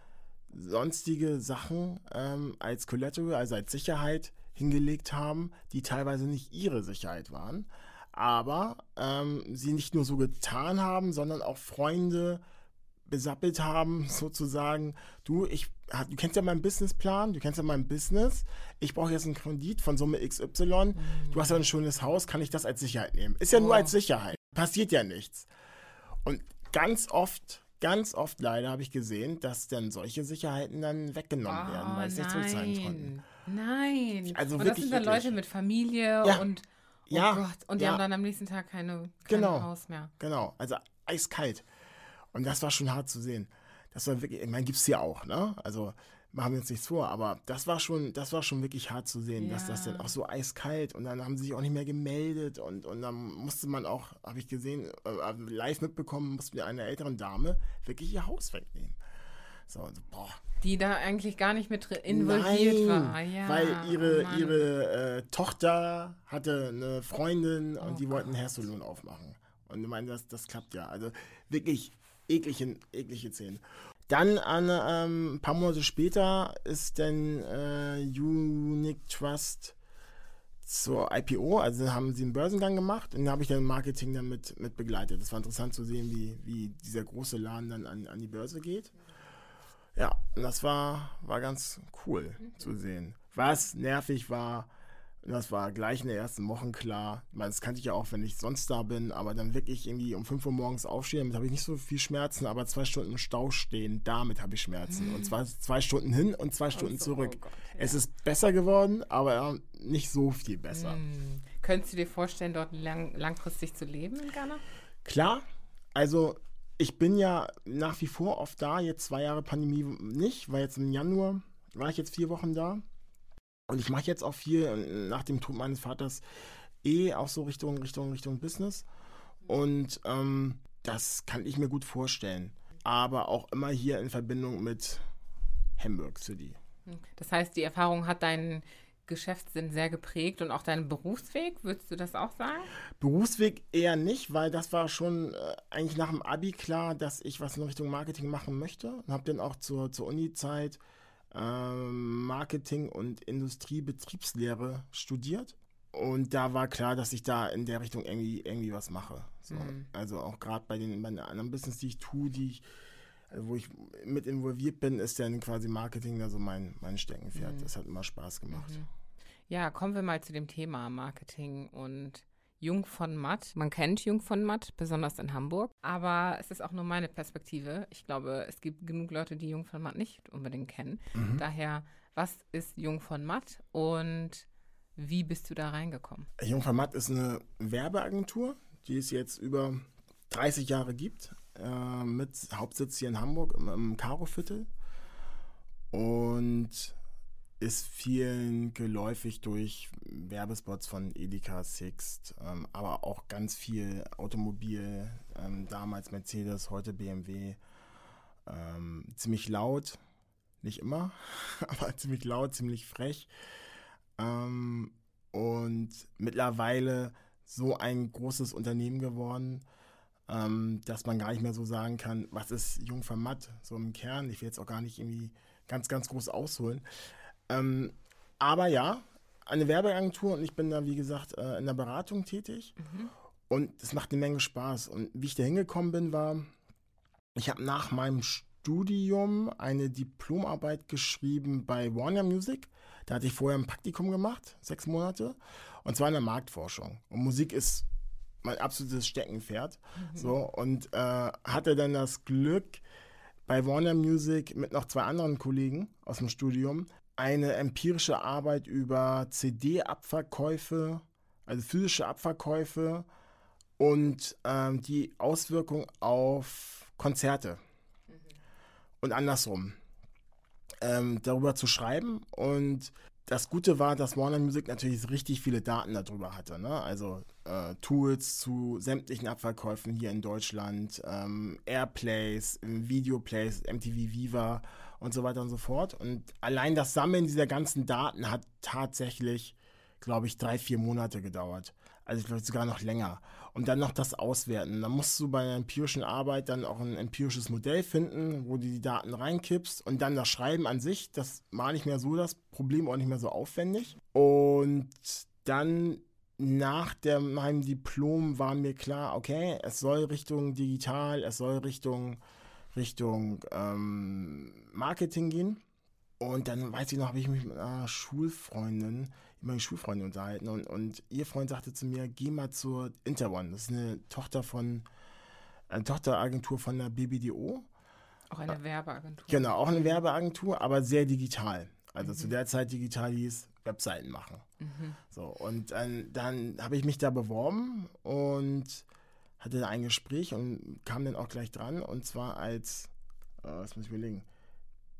sonstige Sachen ähm, als Collateral, also als Sicherheit hingelegt haben, die teilweise nicht ihre Sicherheit waren, aber ähm, sie nicht nur so getan haben, sondern auch Freunde, besappelt haben, <laughs> sozusagen, du, ich, du kennst ja meinen Businessplan, du kennst ja mein Business, ich brauche jetzt einen Kredit von Summe XY, mhm. du hast ja ein schönes Haus, kann ich das als Sicherheit nehmen? Ist ja oh. nur als Sicherheit, passiert ja nichts. Und ganz oft, ganz oft leider habe ich gesehen, dass dann solche Sicherheiten dann weggenommen oh, werden, weil es nicht zurückzahlen konnten. Nein. Also und wirklich, das sind dann wirklich. Leute mit Familie ja. und Oh ja, Gott, und die ja. haben dann am nächsten Tag keine, kein genau, Haus mehr. Genau, also eiskalt. Und das war schon hart zu sehen. Das war wirklich, ich meine, gibt es hier auch, ne? Also machen wir uns nichts vor, aber das war schon, das war schon wirklich hart zu sehen, ja. dass das dann auch so eiskalt und dann haben sie sich auch nicht mehr gemeldet und, und dann musste man auch, habe ich gesehen, äh, live mitbekommen, musste mir eine ältere Dame wirklich ihr Haus wegnehmen. So, also, boah. Die da eigentlich gar nicht mit involviert Nein, war. Ja, weil ihre, oh ihre äh, Tochter hatte eine Freundin und oh die wollten Hairsalon aufmachen. Und ich meine, das, das klappt ja. Also wirklich eklige, eklige Szenen. Dann an, ähm, ein paar Monate später ist dann äh, Unique Trust zur IPO, also haben sie einen Börsengang gemacht und da habe ich dann Marketing dann mit, mit begleitet. Das war interessant zu sehen, wie, wie dieser große Laden dann an, an die Börse geht. Ja, und das war, war ganz cool zu sehen. Was nervig war, das war gleich in den ersten Wochen klar. Ich meine, das kannte ich ja auch, wenn ich sonst da bin, aber dann wirklich irgendwie um 5 Uhr morgens aufstehen, damit habe ich nicht so viel Schmerzen, aber zwei Stunden im Stau stehen, damit habe ich Schmerzen. Und zwar zwei Stunden hin und zwei Stunden so, zurück. Oh Gott, ja. Es ist besser geworden, aber nicht so viel besser. Hm. Könntest du dir vorstellen, dort lang, langfristig zu leben in Ghana? Klar. Also ich bin ja nach wie vor oft da, jetzt zwei Jahre Pandemie nicht, weil jetzt im Januar war ich jetzt vier Wochen da. Und ich mache jetzt auch viel äh, nach dem Tod meines Vaters eh auch so Richtung, Richtung, Richtung Business. Und ähm, das kann ich mir gut vorstellen. Aber auch immer hier in Verbindung mit Hamburg City. Das heißt, die Erfahrung hat deinen Geschäftssinn sehr geprägt und auch deinen Berufsweg, würdest du das auch sagen? Berufsweg eher nicht, weil das war schon äh, eigentlich nach dem Abi klar, dass ich was in Richtung Marketing machen möchte. Und habe dann auch zur, zur Uni-Zeit ähm, Marketing und Industriebetriebslehre studiert. Und da war klar, dass ich da in der Richtung irgendwie, irgendwie was mache. So. Mhm. Also auch gerade bei den, bei den anderen Business, die ich tue, die ich, also wo ich mit involviert bin, ist dann quasi Marketing da so mein, mein Steckenpferd. Mhm. Das hat immer Spaß gemacht. Mhm. Ja, kommen wir mal zu dem Thema Marketing und Jung von Matt. Man kennt Jung von Matt, besonders in Hamburg. Aber es ist auch nur meine Perspektive. Ich glaube, es gibt genug Leute, die Jung von Matt nicht unbedingt kennen. Mhm. Daher, was ist Jung von Matt und wie bist du da reingekommen? Jung von Matt ist eine Werbeagentur, die es jetzt über 30 Jahre gibt äh, mit Hauptsitz hier in Hamburg im, im Karo-Viertel und ist vielen geläufig durch Werbespots von Edeka, Sixt, ähm, aber auch ganz viel Automobil, ähm, damals Mercedes, heute BMW. Ähm, ziemlich laut, nicht immer, <laughs> aber ziemlich laut, ziemlich frech. Ähm, und mittlerweile so ein großes Unternehmen geworden, ähm, dass man gar nicht mehr so sagen kann, was ist Jungfer Matt, so im Kern. Ich will jetzt auch gar nicht irgendwie ganz, ganz groß ausholen. Ähm, aber ja, eine Werbeagentur und ich bin da, wie gesagt, äh, in der Beratung tätig. Mhm. Und es macht eine Menge Spaß. Und wie ich da hingekommen bin, war, ich habe nach meinem Studium eine Diplomarbeit geschrieben bei Warner Music. Da hatte ich vorher ein Praktikum gemacht, sechs Monate, und zwar in der Marktforschung. Und Musik ist mein absolutes Steckenpferd. Mhm. So, und äh, hatte dann das Glück, bei Warner Music mit noch zwei anderen Kollegen aus dem Studium eine empirische Arbeit über CD-Abverkäufe, also physische Abverkäufe und ähm, die Auswirkung auf Konzerte mhm. und andersrum ähm, darüber zu schreiben und das Gute war, dass Warner Music natürlich richtig viele Daten darüber hatte. Ne? Also äh, Tools zu sämtlichen Abverkäufen hier in Deutschland, ähm, Airplays, Videoplays, MTV Viva und so weiter und so fort. Und allein das Sammeln dieser ganzen Daten hat tatsächlich, glaube ich, drei, vier Monate gedauert. Also vielleicht sogar noch länger. Und dann noch das Auswerten. Da musst du bei einer empirischen Arbeit dann auch ein empirisches Modell finden, wo du die Daten reinkippst. Und dann das Schreiben an sich, das war nicht mehr so das Problem, auch nicht mehr so aufwendig. Und dann nach der, meinem Diplom war mir klar, okay, es soll Richtung digital, es soll Richtung, Richtung ähm, Marketing gehen. Und dann weiß ich noch, habe ich mich mit einer Schulfreundin meine Schulfreunde unterhalten und, und ihr Freund sagte zu mir, geh mal zur Interone. Das ist eine Tochter von, eine Tochteragentur von der BBDO. Auch eine Werbeagentur. Genau, auch eine Werbeagentur, aber sehr digital. Also mhm. zu der Zeit digital hieß Webseiten machen. Mhm. So, und dann, dann habe ich mich da beworben und hatte ein Gespräch und kam dann auch gleich dran. Und zwar als, äh, was muss ich überlegen,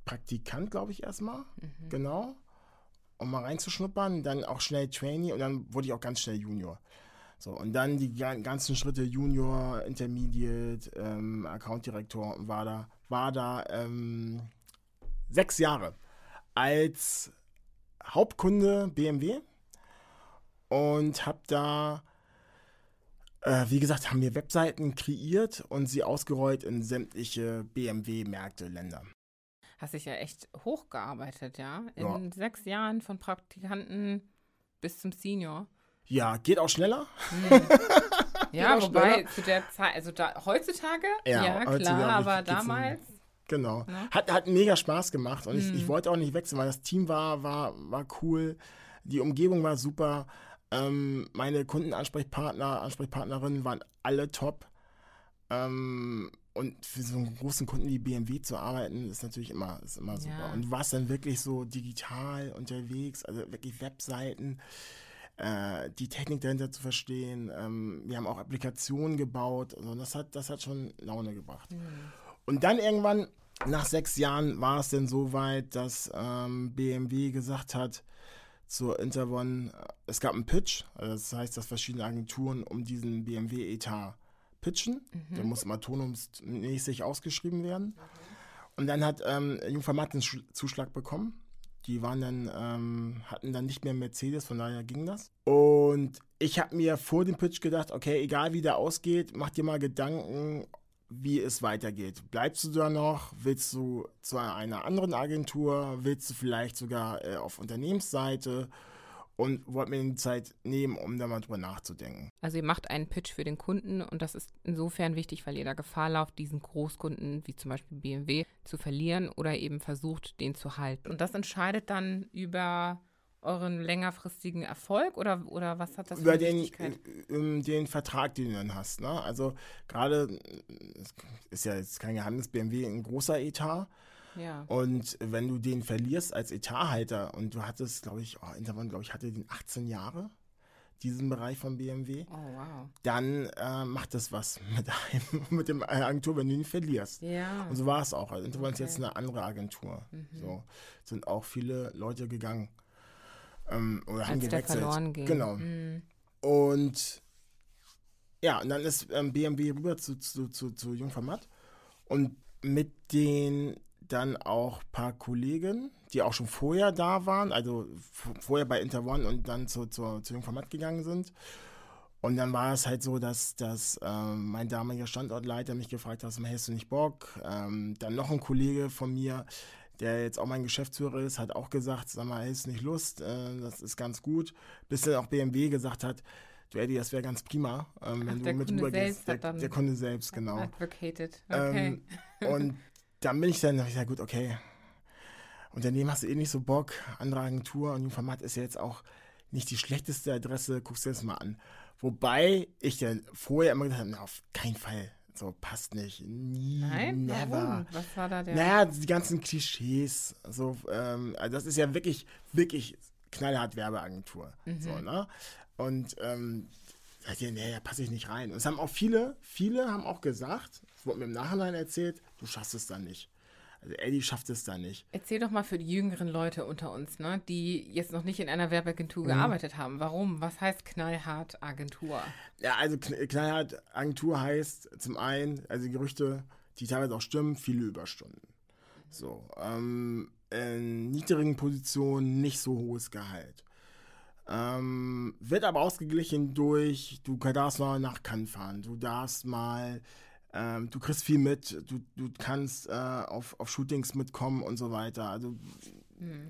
Praktikant, glaube ich, erstmal. Mhm. Genau um mal reinzuschnuppern, dann auch schnell Trainee und dann wurde ich auch ganz schnell Junior. So, und dann die ganzen Schritte Junior, Intermediate, ähm, Account Director war da, war da ähm, sechs Jahre als Hauptkunde BMW und habe da, äh, wie gesagt, haben wir Webseiten kreiert und sie ausgerollt in sämtliche BMW-Märkte, Länder hast dich ja echt hochgearbeitet, ja? In ja. sechs Jahren von Praktikanten bis zum Senior. Ja, geht auch schneller. Hm. <laughs> ja, wobei schneller. zu der Zeit, also da, heutzutage, ja, ja klar, aber damals. Genau. Ne? Hat, hat mega Spaß gemacht und hm. ich, ich hm. wollte auch nicht wechseln, weil das Team war, war, war cool, die Umgebung war super. Ähm, meine Kundenansprechpartner, Ansprechpartnerinnen waren alle top. Ähm, und für so einen großen Kunden wie BMW zu arbeiten, ist natürlich immer, ist immer super. Ja. Und warst dann wirklich so digital unterwegs, also wirklich Webseiten, äh, die Technik dahinter zu verstehen. Ähm, wir haben auch Applikationen gebaut. Also das hat, das hat schon Laune gebracht. Mhm. Und dann irgendwann, nach sechs Jahren, war es dann so weit, dass ähm, BMW gesagt hat, zur Intervon, äh, es gab einen Pitch, also das heißt, dass verschiedene Agenturen um diesen BMW-Etat pitchen. Mhm. Der muss immer tonumsmäßig ausgeschrieben werden. Und dann hat ähm, Jungformat einen Zuschlag bekommen. Die waren dann, ähm, hatten dann nicht mehr Mercedes, von daher ging das. Und ich habe mir vor dem Pitch gedacht, okay, egal wie der ausgeht, mach dir mal Gedanken, wie es weitergeht. Bleibst du da noch? Willst du zu einer anderen Agentur? Willst du vielleicht sogar äh, auf Unternehmensseite? und wollte mir die Zeit nehmen, um da mal drüber nachzudenken. Also ihr macht einen Pitch für den Kunden und das ist insofern wichtig, weil ihr da Gefahr lauft, diesen Großkunden wie zum Beispiel BMW zu verlieren oder eben versucht, den zu halten. Und das entscheidet dann über euren längerfristigen Erfolg oder, oder was hat das Über den, äh, den Vertrag, den du dann hast. Ne? Also gerade, ist ja jetzt kein Geheimnis, BMW ein großer Etat ja. Und wenn du den verlierst als Etathalter und du hattest, glaube ich, oh, Intervan, glaube ich, hatte den 18 Jahre, diesen Bereich von BMW, Oh, wow. dann äh, macht das was <laughs> mit, einem, mit dem Agentur, wenn du ihn verlierst. Ja. Und so war es auch. Also Interval ist Okay. jetzt eine andere Agentur. So sind auch viele Leute gegangen. Ähm, oder haben Als der gewechselt. verloren ging. Genau. Mhm. Und ja, und dann ist ähm, BMW rüber zu, zu, zu, zu Jungformat. Und mit den dann auch ein paar Kollegen, die auch schon vorher da waren, also vorher bei Interone und dann zu, zu, zu Jungformat gegangen sind. Und dann war es halt so, dass, dass ähm, mein damaliger Standortleiter mich gefragt hat, hast du nicht Bock? Ähm, dann noch ein Kollege von mir, der jetzt auch mein Geschäftsführer ist, hat auch gesagt, sag mal, du nicht Lust? Äh, das ist ganz gut. Bis dann auch BMW gesagt hat, du Eddie, das wäre ganz prima, ähm, wenn Ach, du mit Kunde rübergehst. Der, der Kunde selbst, genau. Advocated. Okay. Ähm, und dann bin ich dann, hab ich gesagt, gut, okay. Unternehmen hast du eh nicht so Bock, andere Agentur und Jungformat ist ja jetzt auch nicht die schlechteste Adresse, guckst dir das mal an. Wobei ich dann vorher immer gesagt habe, na, auf keinen Fall. So, passt nicht. Nie, Nein? never. Warum? Was war da der? Naja, die ganzen Klischees. So, ähm, also das ist ja wirklich, wirklich knallhart Werbeagentur. So, ne? Und ähm, ihr, nee, da passe ich nicht rein. Und es haben auch viele, viele haben auch gesagt, es wurde mir im Nachhinein erzählt, du schaffst es da nicht. Also Eddie schafft es da nicht. Erzähl doch mal für die jüngeren Leute unter uns, ne, die jetzt noch nicht in einer Werbeagentur Mhm. gearbeitet haben. Warum? Was heißt knallhart Agentur? Ja, also kn- knallhart Agentur heißt zum einen, also die Gerüchte, die teilweise auch stimmen, viele Überstunden. So, ähm, in niedrigen Positionen nicht so hohes Gehalt. Ähm, wird aber ausgeglichen durch, du darfst mal nach Cannes fahren, du darfst mal, ähm, du kriegst viel mit, du, du kannst äh, auf, auf Shootings mitkommen und so weiter. Also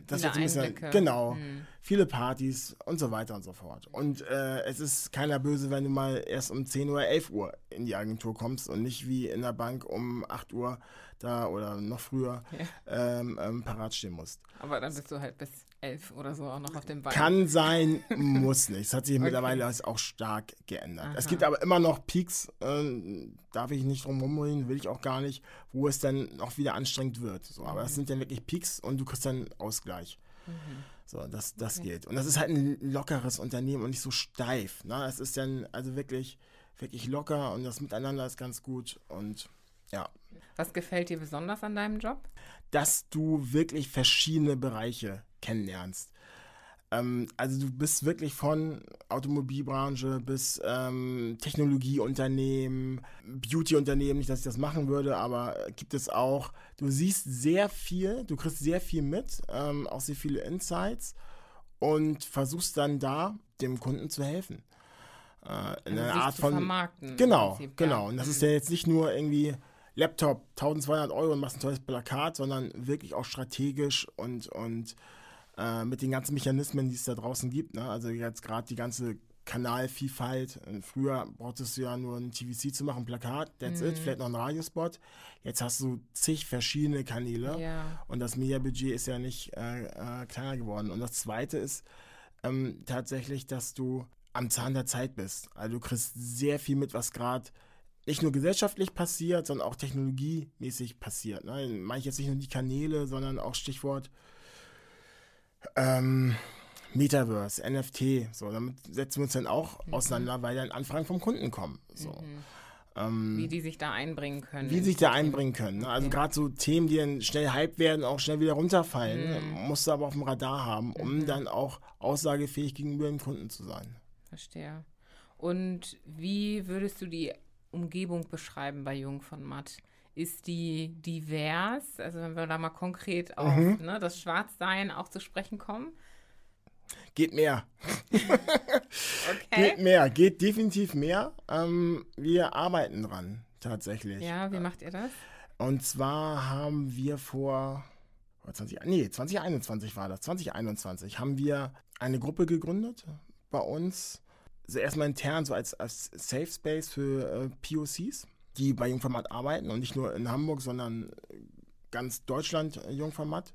das viele wird ein bisschen, genau, Hm. viele Partys und so weiter und so fort. Und äh, es ist keiner böse, wenn du mal erst um 10 oder 11 Uhr in die Agentur kommst und nicht wie in der Bank um 8 Uhr da oder noch früher ähm, ähm, parat stehen musst. Aber dann bist du halt bis elf oder so auch noch auf dem Bein. Kann sein, <laughs> muss nicht. Es hat sich mittlerweile alles auch stark geändert. Es Aha. gibt aber immer noch Peaks, äh, darf ich nicht drum rumreden, will ich auch gar nicht, wo es dann noch wieder anstrengend wird. So, aber Mhm. es sind dann wirklich Peaks und du kriegst dann Ausgleich. So, das, das Okay. geht. Und das ist halt ein lockeres Unternehmen und nicht so steif. Ne? Es ist dann also wirklich, wirklich locker und das Miteinander ist ganz gut. Und ja, Was gefällt dir besonders an deinem Job? dass du wirklich verschiedene Bereiche kennenlernst. Ähm, also du bist wirklich von Automobilbranche bis ähm, Technologieunternehmen, Beautyunternehmen, nicht, dass ich das machen würde, aber gibt es auch. Du siehst sehr viel, du kriegst sehr viel mit, ähm, auch sehr viele Insights und versuchst dann da dem Kunden zu helfen. Äh, in Also einer Art von vermarkten. Genau, Prinzip, genau. ja. Und das Mhm. ist ja jetzt nicht nur irgendwie Laptop, 1200 Euro und machst ein tolles Plakat, sondern wirklich auch strategisch und, und äh, mit den ganzen Mechanismen, die es da draußen gibt. Ne? Also jetzt gerade die ganze Kanalvielfalt. Äh, Früher brauchtest du ja nur ein TVC zu machen, ein Plakat, that's Mhm. it, vielleicht noch ein Radiospot. Jetzt hast du zig verschiedene Kanäle. Ja. Und das Mediabudget ist ja nicht äh, äh, kleiner geworden. Und das Zweite ist ähm, tatsächlich, dass du am Zahn der Zeit bist. Also du kriegst sehr viel mit, was gerade nicht nur gesellschaftlich passiert, sondern auch technologiemäßig passiert. Ne? Meine ich jetzt nicht nur die Kanäle, sondern auch Stichwort ähm, Metaverse, NFT. So, damit setzen wir uns dann auch auseinander, weil dann Anfragen vom Kunden kommen. So. Ähm, Wie die sich da einbringen können. wie sich da einbringen können. Ne? Also Okay. gerade so Themen, die dann schnell hype werden, auch schnell wieder runterfallen, musst du aber auf dem Radar haben, um dann auch aussagefähig gegenüber dem Kunden zu sein. Verstehe. Und wie würdest du die Umgebung beschreiben bei Jung von Matt? Ist die divers? Also wenn wir da mal konkret auf Mhm. ne, das Schwarzsein auch zu sprechen kommen. Geht mehr. <laughs> Okay. Geht mehr, geht definitiv mehr. Ähm, wir arbeiten dran, tatsächlich. Ja, wie macht ihr das? Und zwar haben wir vor, vor 20, nee, 2021 war das, 2021 haben wir eine Gruppe gegründet bei uns. Also erstmal intern so als, als Safe Space für äh, POCs, die bei Jungformat arbeiten und nicht nur in Hamburg, sondern ganz Deutschland äh, Jungformat.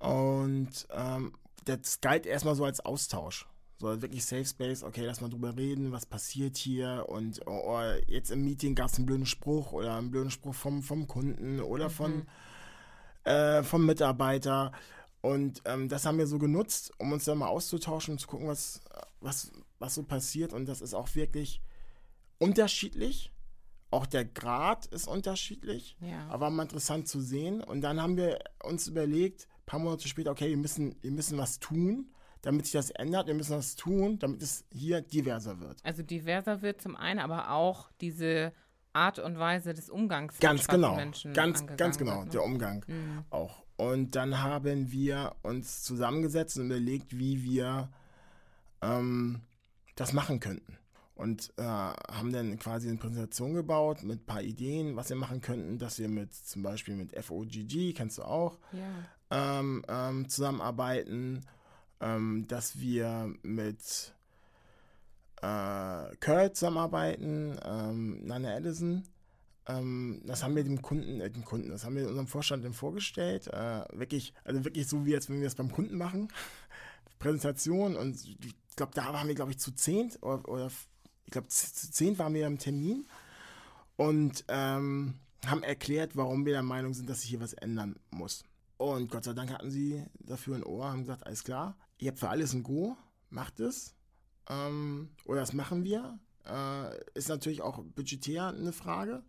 Und ähm, das galt erstmal so als Austausch. So wirklich Safe Space, okay, lass mal drüber reden, was passiert hier und oh, oh, jetzt im Meeting gab es einen blöden Spruch oder einen blöden Spruch vom, vom Kunden oder von, äh, vom Mitarbeiter. Und ähm, das haben wir so genutzt, um uns dann mal auszutauschen und zu gucken, was, was, was so passiert und das ist auch wirklich unterschiedlich. Auch der Grad ist unterschiedlich, Ja. aber mal interessant zu sehen. Und dann haben wir uns überlegt, ein paar Monate später, okay, wir müssen, wir müssen was tun, damit sich das ändert. Wir müssen was tun, damit es hier diverser wird. Also diverser wird zum einen, aber auch diese Art und Weise des Umgangs mit Ganz genau, Menschen ganz, ganz genau, wird, ne? der Umgang Mhm. auch. Und dann haben wir uns zusammengesetzt und überlegt, wie wir ähm, das machen könnten. Und äh, haben dann quasi eine Präsentation gebaut mit ein paar Ideen, was wir machen könnten, dass wir mit zum Beispiel mit FOGG, kennst du auch, Ja. ähm, ähm, zusammenarbeiten, ähm, dass wir mit äh, Curl zusammenarbeiten, ähm, Nana Edison. Ähm, das haben wir dem Kunden, äh, dem Kunden, das haben wir unserem Vorstand dann vorgestellt. Äh, wirklich, also wirklich so wie jetzt, wenn wir es beim Kunden machen. <laughs> Präsentation und ich glaube, da waren wir, glaube ich, zu zehnt oder, oder ich glaube, zu zehnt waren wir im Termin und ähm, haben erklärt, warum wir der Meinung sind, dass sich hier was ändern muss. Und Gott sei Dank hatten sie dafür ein Ohr, haben gesagt, alles klar, ihr habt für alles ein Go, macht es. Ähm, oder das machen wir. Äh, ist natürlich auch budgetär eine Frage.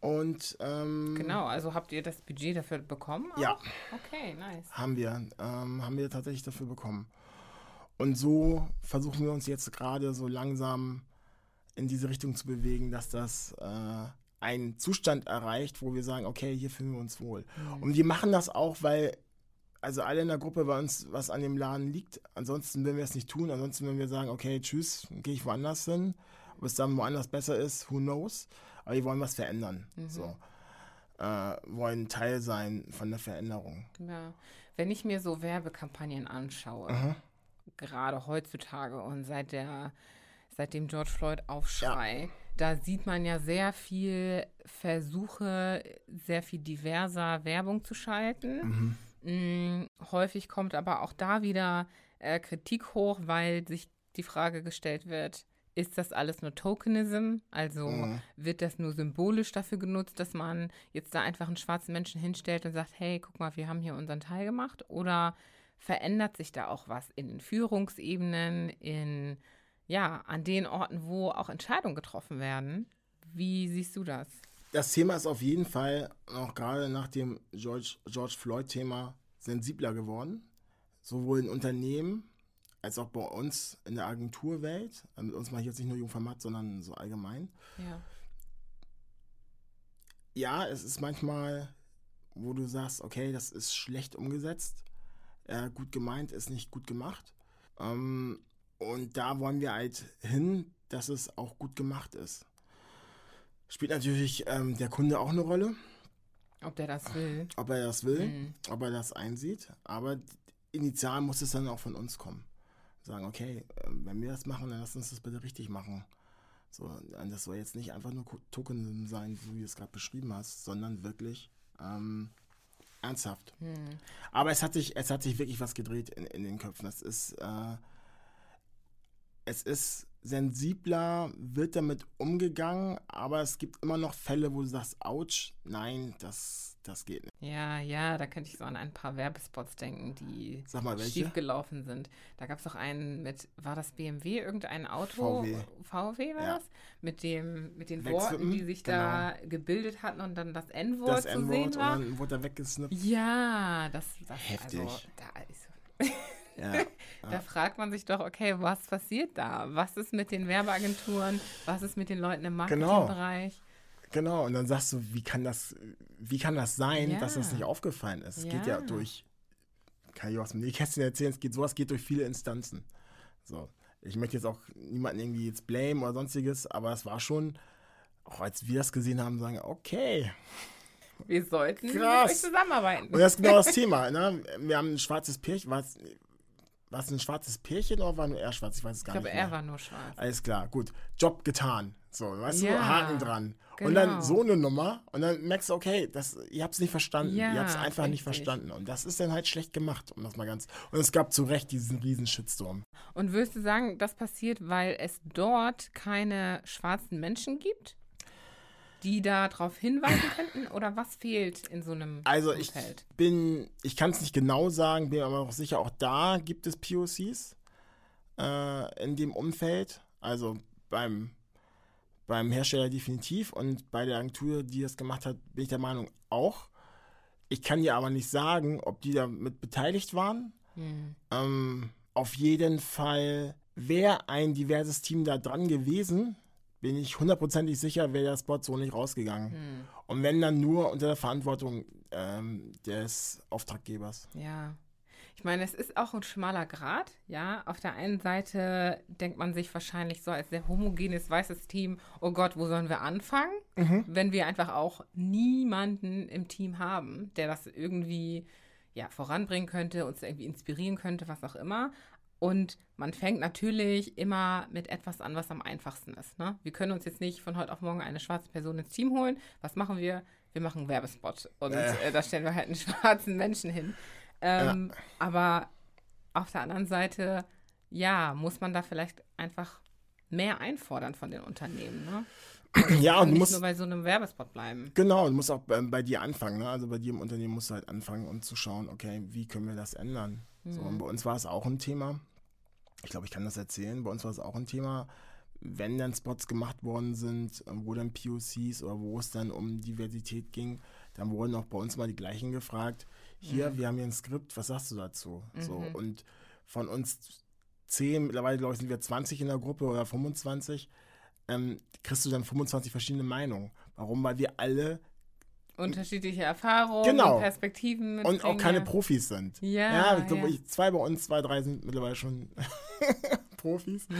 Und ähm, Genau, also habt ihr das Budget dafür bekommen? Auch? Ja. Okay, nice. haben wir, ähm, haben wir tatsächlich dafür bekommen. Und so versuchen wir uns jetzt gerade so langsam in diese Richtung zu bewegen, dass das äh, einen Zustand erreicht, wo wir sagen, okay, hier fühlen wir uns wohl. Und wir machen das auch, weil also alle in der Gruppe bei uns was an dem Laden liegt. Ansonsten würden wir es nicht tun. Ansonsten würden wir sagen, okay, tschüss, gehe ich woanders hin. Ob es dann woanders besser ist, who knows. Aber wir wollen was verändern. So. Äh, wollen Teil sein von der Veränderung. Ja. Wenn ich mir so Werbekampagnen anschaue, Aha. Gerade heutzutage und seit der seit dem George Floyd Aufschrei, da sieht man ja sehr viel Versuche, sehr viel diverser Werbung zu schalten. Mm, häufig kommt aber auch da wieder äh, Kritik hoch, weil sich die Frage gestellt wird, ist das alles nur Tokenism? Also Mhm. wird das nur symbolisch dafür genutzt, dass man jetzt da einfach einen schwarzen Menschen hinstellt und sagt, hey, guck mal, wir haben hier unseren Teil gemacht? Oder verändert sich da auch was in den Führungsebenen, in ja, an den Orten, wo auch Entscheidungen getroffen werden? Wie siehst du das? Das Thema ist auf jeden Fall auch gerade nach dem George, George Floyd-Thema sensibler geworden. Sowohl in Unternehmen als auch bei uns in der Agenturwelt. Mit uns mache ich jetzt nicht nur Jungformat, sondern so allgemein. Ja. Ja, es ist manchmal, wo du sagst, okay, das ist schlecht umgesetzt. Äh, gut gemeint ist nicht gut gemacht. Ähm, und da wollen wir halt hin, dass es auch gut gemacht ist. Spielt natürlich ähm, der Kunde auch eine Rolle, Ob der das will? ob er das will, Mhm. ob er das einsieht. Aber initial muss es dann auch von uns kommen. Sagen, okay, ähm, wenn wir das machen, dann lass uns das bitte richtig machen. So, das soll jetzt nicht einfach nur Token sein, wie du es gerade beschrieben hast, sondern wirklich ähm, ernsthaft. Hm. Aber es hat sich, es hat sich wirklich was gedreht in, in den Köpfen. Es ist, äh, es ist sensibler, wird damit umgegangen, aber es gibt immer noch Fälle, wo du sagst, ouch, nein, das, das geht nicht. Ja, ja, da könnte ich so an ein paar Werbespots denken, die mal, schiefgelaufen sind. Da gab es auch einen mit, war das BMW, irgendein Auto? VW. VW war Ja. das? Mit dem, mit den Worten, die sich da gebildet hatten und dann das N-Wort zu N-Wort sehen und war. dann wurde er weggesnippt. Ja, das, das Heftig. Also, da, ist, <laughs> Ja. Da fragt man sich doch, okay, was passiert da? Was ist mit den Werbeagenturen? Was ist mit den Leuten im Genau. Marketingbereich? Genau, und dann sagst du, wie kann das, wie kann das sein, Ja. dass das nicht aufgefallen ist? Es geht ja Ja. durch, kann ich aus dem Nähkästchen erzählen, es geht, sowas geht durch viele Instanzen. So. Ich möchte jetzt auch niemanden irgendwie jetzt blame oder sonstiges, aber es war schon, auch als wir das gesehen haben, sagen, okay. Wir sollten Krass. mit euch zusammenarbeiten. Und das ist genau das <laughs> Thema, ne? Wir haben ein schwarzes Pärchen, war es ein schwarzes Pärchen oder war nur er schwarz? Ich weiß es ich gar glaube, nicht er mehr. war nur schwarz. Alles klar, gut. Job getan. So, weißt du, Ja, Haken dran. Und genau. dann so eine Nummer und dann merkst du, okay, das, ihr habt es nicht verstanden. Ja, ihr habt es einfach nicht richtig. verstanden. Und das ist dann halt schlecht gemacht, um das mal ganz. Und es gab zu Recht diesen riesen Shitstorm. Und würdest du sagen, das passiert, weil es dort keine schwarzen Menschen gibt, die da darauf hinweisen könnten? Oder was fehlt in so einem Also ich Umfeld? bin, ich kann es nicht genau sagen, bin aber auch sicher, auch da gibt es POCs. äh, in dem Umfeld. Also beim, beim Hersteller definitiv und bei der Agentur, die das gemacht hat, bin ich der Meinung auch. Ich kann dir aber nicht sagen, ob die damit beteiligt waren. Mhm. Ähm, auf jeden Fall wäre ein diverses Team da dran gewesen, bin ich hundertprozentig sicher, wäre der Spot so nicht rausgegangen. Mhm. Und wenn dann nur unter der Verantwortung ähm, des Auftraggebers. Ja. Ich meine, es ist auch ein schmaler Grad, ja. Auf der einen Seite denkt man sich wahrscheinlich so als sehr homogenes weißes Team, oh Gott, wo sollen wir anfangen? Mhm. Wenn wir einfach auch niemanden im Team haben, der das irgendwie ja, voranbringen könnte, uns irgendwie inspirieren könnte, was auch immer. Und man fängt natürlich immer mit etwas an, was am einfachsten ist. Ne? Wir können uns jetzt nicht von heute auf morgen eine schwarze Person ins Team holen. Was machen wir? Wir machen einen Werbespot und äh. Äh, da stellen wir halt einen <laughs> schwarzen Menschen hin. Ähm, ja. Aber auf der anderen Seite, ja, muss man da vielleicht einfach mehr einfordern von den Unternehmen. Ne? <clears throat> ja, und du musst nur bei so einem Werbespot bleiben. Genau, du musst auch bei, bei, dir anfangen. Ne? Also bei dir im Unternehmen musst du halt anfangen und zu schauen, okay, wie können wir das ändern? Mhm. So, und bei uns war es auch ein Thema. Ich glaube, ich kann das erzählen. Bei uns war es auch ein Thema, wenn dann Spots gemacht worden sind, wo dann POCs oder wo es dann um Diversität ging, dann wurden auch bei uns mal die gleichen gefragt. Hier, mhm. wir haben hier ein Skript, was sagst du dazu? Mhm. So, und von uns zehn, mittlerweile glaube ich, sind wir 20 in der Gruppe oder 25 ähm, kriegst du dann 25 verschiedene Meinungen. Warum? Weil wir alle unterschiedliche Erfahrungen, genau. Perspektiven mitbringen. Und auch keine Profis sind. Ja, ja, ich glaube, ja. zwei bei uns, zwei, drei sind mittlerweile schon <laughs> Profis. Mhm.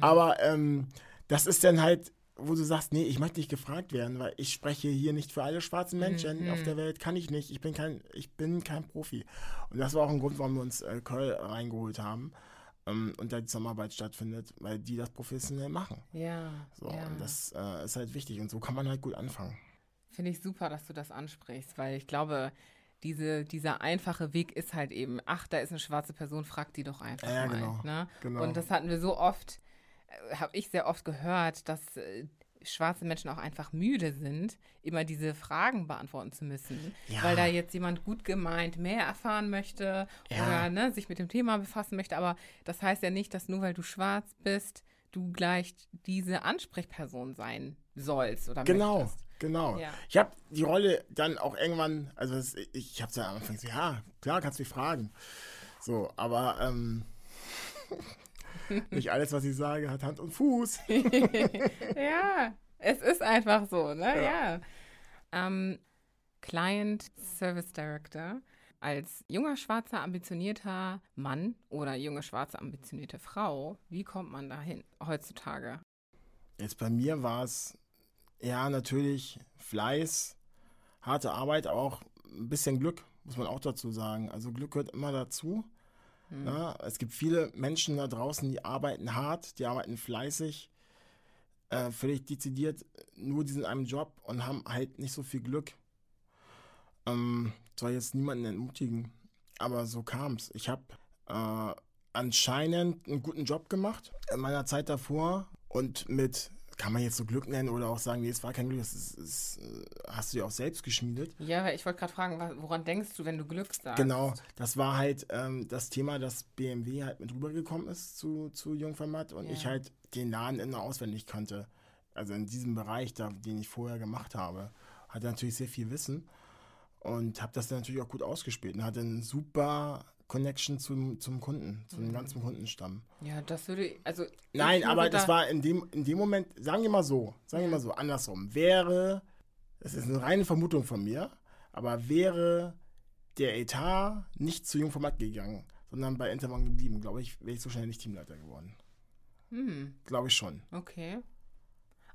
Aber ähm, das ist dann halt, wo du sagst, nee, ich möchte nicht gefragt werden, weil ich spreche hier nicht für alle schwarzen Menschen mhm. auf der Welt, kann ich nicht. Ich bin kein, ich bin kein Profi. Und das war auch ein Grund, warum wir uns äh, Curl reingeholt haben ähm, und da die Zusammenarbeit stattfindet, weil die das professionell machen. Ja. So, ja. und das äh, ist halt wichtig und so kann man halt gut anfangen. Finde ich super, dass du das ansprichst, weil ich glaube, diese, dieser einfache Weg ist halt eben, ach, da ist eine schwarze Person, frag die doch einfach ja, mal. Genau, ne? genau. Und das hatten wir so oft, äh, habe ich sehr oft gehört, dass äh, schwarze Menschen auch einfach müde sind, immer diese Fragen beantworten zu müssen, ja. weil da jetzt jemand gut gemeint mehr erfahren möchte ja. oder ne, sich mit dem Thema befassen möchte. Aber das heißt ja nicht, dass nur weil du schwarz bist, du gleich diese Ansprechperson sein sollst oder genau. Möchtest. Genau. Ja. Ich habe die Rolle dann auch irgendwann, also das, ich habe es ja am Anfang gesagt, ja, klar, kannst du mich fragen. So, aber ähm, <laughs> <laughs> Nicht alles, was ich sage, hat Hand und Fuß. <laughs> <laughs> ja, es ist einfach so, ne? Ja. ja. Ähm, Client Service Director. Als junger, schwarzer, ambitionierter Mann oder junge, schwarze, ambitionierte Frau, wie kommt man dahin heutzutage? Jetzt bei mir war es ja natürlich Fleiß, harte Arbeit, aber auch ein bisschen Glück, muss man auch dazu sagen. Also Glück gehört immer dazu. Mhm. Ja, es gibt viele Menschen da draußen, die arbeiten hart, die arbeiten fleißig, äh, völlig dezidiert nur diesen einen Job und haben halt nicht so viel Glück. Ähm, soll jetzt niemanden entmutigen, aber so kam es. Ich habe äh, anscheinend einen guten Job gemacht in meiner Zeit davor und mit kann man jetzt so Glück nennen oder auch sagen, nee, es war kein Glück, das ist, ist, äh, hast du dir auch selbst geschmiedet. Ja, ich wollte gerade fragen, woran denkst du, wenn du Glück sagst? Genau, das war halt ähm, das Thema, dass BMW halt mit rübergekommen ist zu, zu Jungformat und ja. ich halt den Laden immer auswendig kannte. Also in diesem Bereich, da, den ich vorher gemacht habe, hatte natürlich sehr viel Wissen und habe das dann natürlich auch gut ausgespielt und hatte einen super Connection zum, zum Kunden, zum mhm. ganzen Kundenstamm. Ja, das würde, also. Nein, aber das war in dem, in dem Moment, sagen wir mal so, sagen wir mal so, andersrum, wäre, das ist eine reine Vermutung von mir, aber wäre der Etat nicht zu Jungformat gegangen, sondern bei Intermon geblieben, glaube ich, wäre ich so schnell nicht Teamleiter geworden. Hm. Glaube ich schon. Okay.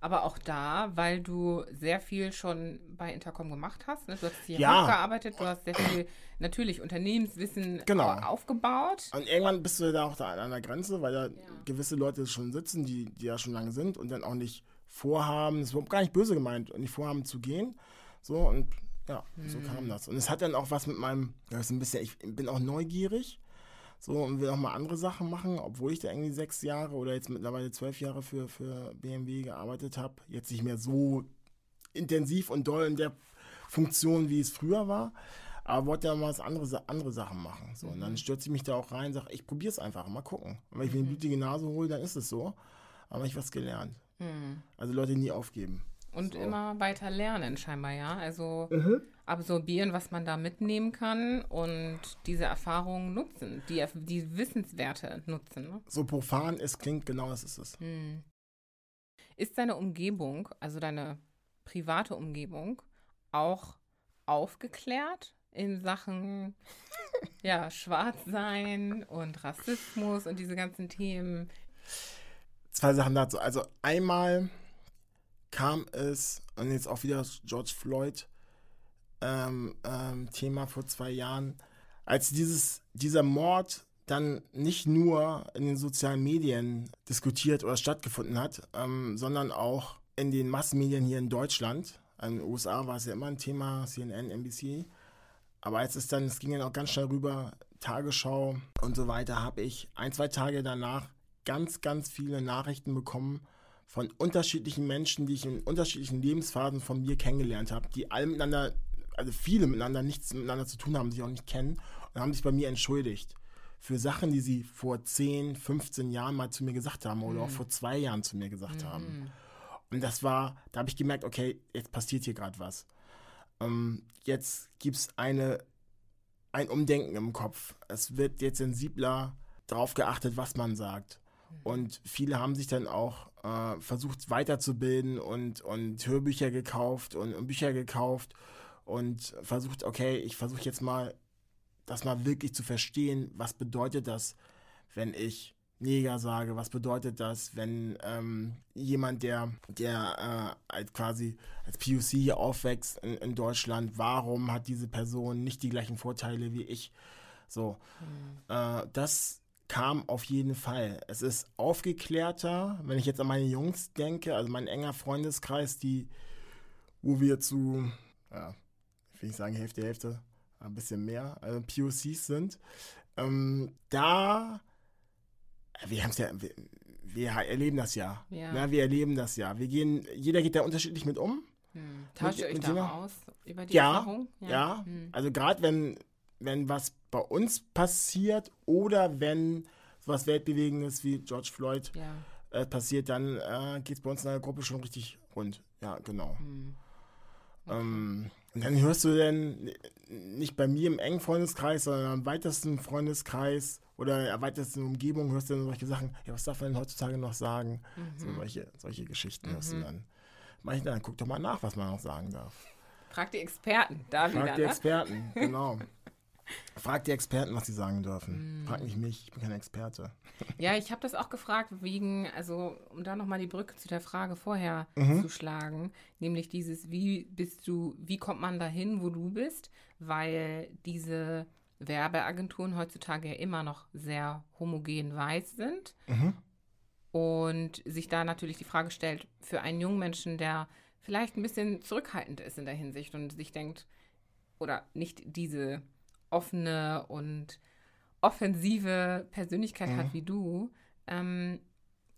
Aber auch da, weil du sehr viel schon bei Intercom gemacht hast. Ne? Du hast hier ja. gearbeitet, du hast sehr viel natürlich Unternehmenswissen genau. aufgebaut. Und irgendwann bist du da auch da an der Grenze, weil da ja. gewisse Leute schon sitzen, die, die ja schon lange sind und dann auch nicht vorhaben, das ist gar nicht böse gemeint, nicht vorhaben zu gehen. So und ja, hm. so kam das. Und es hat dann auch was mit meinem, ja, ist ein bisschen, ich bin auch neugierig so und will auch mal andere Sachen machen, obwohl ich da irgendwie sechs Jahre oder jetzt mittlerweile zwölf Jahre für, für BMW gearbeitet habe. Jetzt nicht mehr so intensiv und doll in der Funktion, wie es früher war. aber wollte ja mal was andere, andere Sachen machen. So. Und dann stürze ich mich da auch rein und sage, ich probiere es einfach, mal gucken. Und wenn ich mir eine blutige Nase hole, dann ist es so. Aber ich was gelernt. Also Leute nie aufgeben. Und So. immer weiter lernen, scheinbar, ja. Also Mhm. absorbieren, was man da mitnehmen kann und diese Erfahrungen nutzen, die, die Wissenswerte nutzen. Ne? So profan es klingt, genau das ist es. Ist deine Umgebung, also deine private Umgebung, auch aufgeklärt in Sachen <laughs> ja, Schwarzsein und Rassismus und diese ganzen Themen? Zwei Sachen dazu. Also einmal kam es, und jetzt auch wieder George Floyd ähm, ähm, Thema vor zwei Jahren, als dieses, dieser Mord dann nicht nur in den sozialen Medien diskutiert oder stattgefunden hat, ähm, sondern auch in den Massenmedien hier in Deutschland. In den USA war es ja immer ein Thema, CNN, NBC. Aber als es dann, es ging dann auch ganz schnell rüber, Tagesschau und so weiter, habe ich ein, zwei Tage danach ganz, ganz viele Nachrichten bekommen von unterschiedlichen Menschen, die ich in unterschiedlichen Lebensphasen von mir kennengelernt habe, die alle miteinander, also viele miteinander nichts miteinander zu tun haben, sich auch nicht kennen und haben sich bei mir entschuldigt für Sachen, die sie vor 10, 15 Jahren mal zu mir gesagt haben oder auch vor zwei Jahren zu mir gesagt haben. Und das war, da habe ich gemerkt, okay, jetzt passiert hier gerade was. Ähm, jetzt gibt es eine, ein Umdenken im Kopf. Es wird jetzt sensibler darauf geachtet, was man sagt. Und viele haben sich dann auch äh, versucht weiterzubilden und, und Hörbücher gekauft und, und Bücher gekauft und versucht, okay, ich versuche jetzt mal, das mal wirklich zu verstehen, was bedeutet das, wenn ich Neger sage, was bedeutet das, wenn ähm, jemand, der, der äh, als quasi als POC hier aufwächst in, in Deutschland, warum hat diese Person nicht die gleichen Vorteile wie ich? So, äh, das kam auf jeden Fall. Es ist aufgeklärter, wenn ich jetzt an meine Jungs denke, also mein enger Freundeskreis, die, wo wir zu, ja, ich will nicht sagen Hälfte, Hälfte, ein bisschen mehr, also POCs sind, ähm, da, wir haben es ja, wir, wir erleben das ja. Ja. Na, wir erleben das ja. Wir gehen, jeder geht da unterschiedlich mit um. Hm. Tauscht ihr euch da aus über die Ja, Erfahrung? Ja, Hm. also gerade wenn, wenn was bei uns passiert oder wenn sowas Weltbewegendes wie George Floyd Ja. äh, passiert, dann äh, geht es bei uns in der Gruppe schon richtig rund. Ja, genau. Hm. Ähm, und dann hörst du denn nicht bei mir im engen Freundeskreis, sondern im weitesten Freundeskreis oder erweiterten Umgebung hörst du dann solche Sachen, ja, was darf man denn heutzutage noch sagen? Mhm. So solche, solche Geschichten hörst du dann. Mach ich dann, guck doch mal nach, was man noch sagen darf. Frag die Experten da wieder, Frag die ne? Experten, genau. <laughs> Frag die Experten, was sie sagen dürfen. Frag nicht mich, ich bin kein Experte. Ja, ich habe das auch gefragt, wegen, also um da nochmal die Brücke zu der Frage vorher Mhm. zu schlagen, nämlich dieses, wie bist du, wie kommt man dahin, wo du bist, weil diese Werbeagenturen heutzutage ja immer noch sehr homogen weiß sind Mhm. und sich da natürlich die Frage stellt, für einen jungen Menschen, der vielleicht ein bisschen zurückhaltend ist in der Hinsicht und sich denkt, oder nicht diese offene und offensive Persönlichkeit hat wie du, ähm,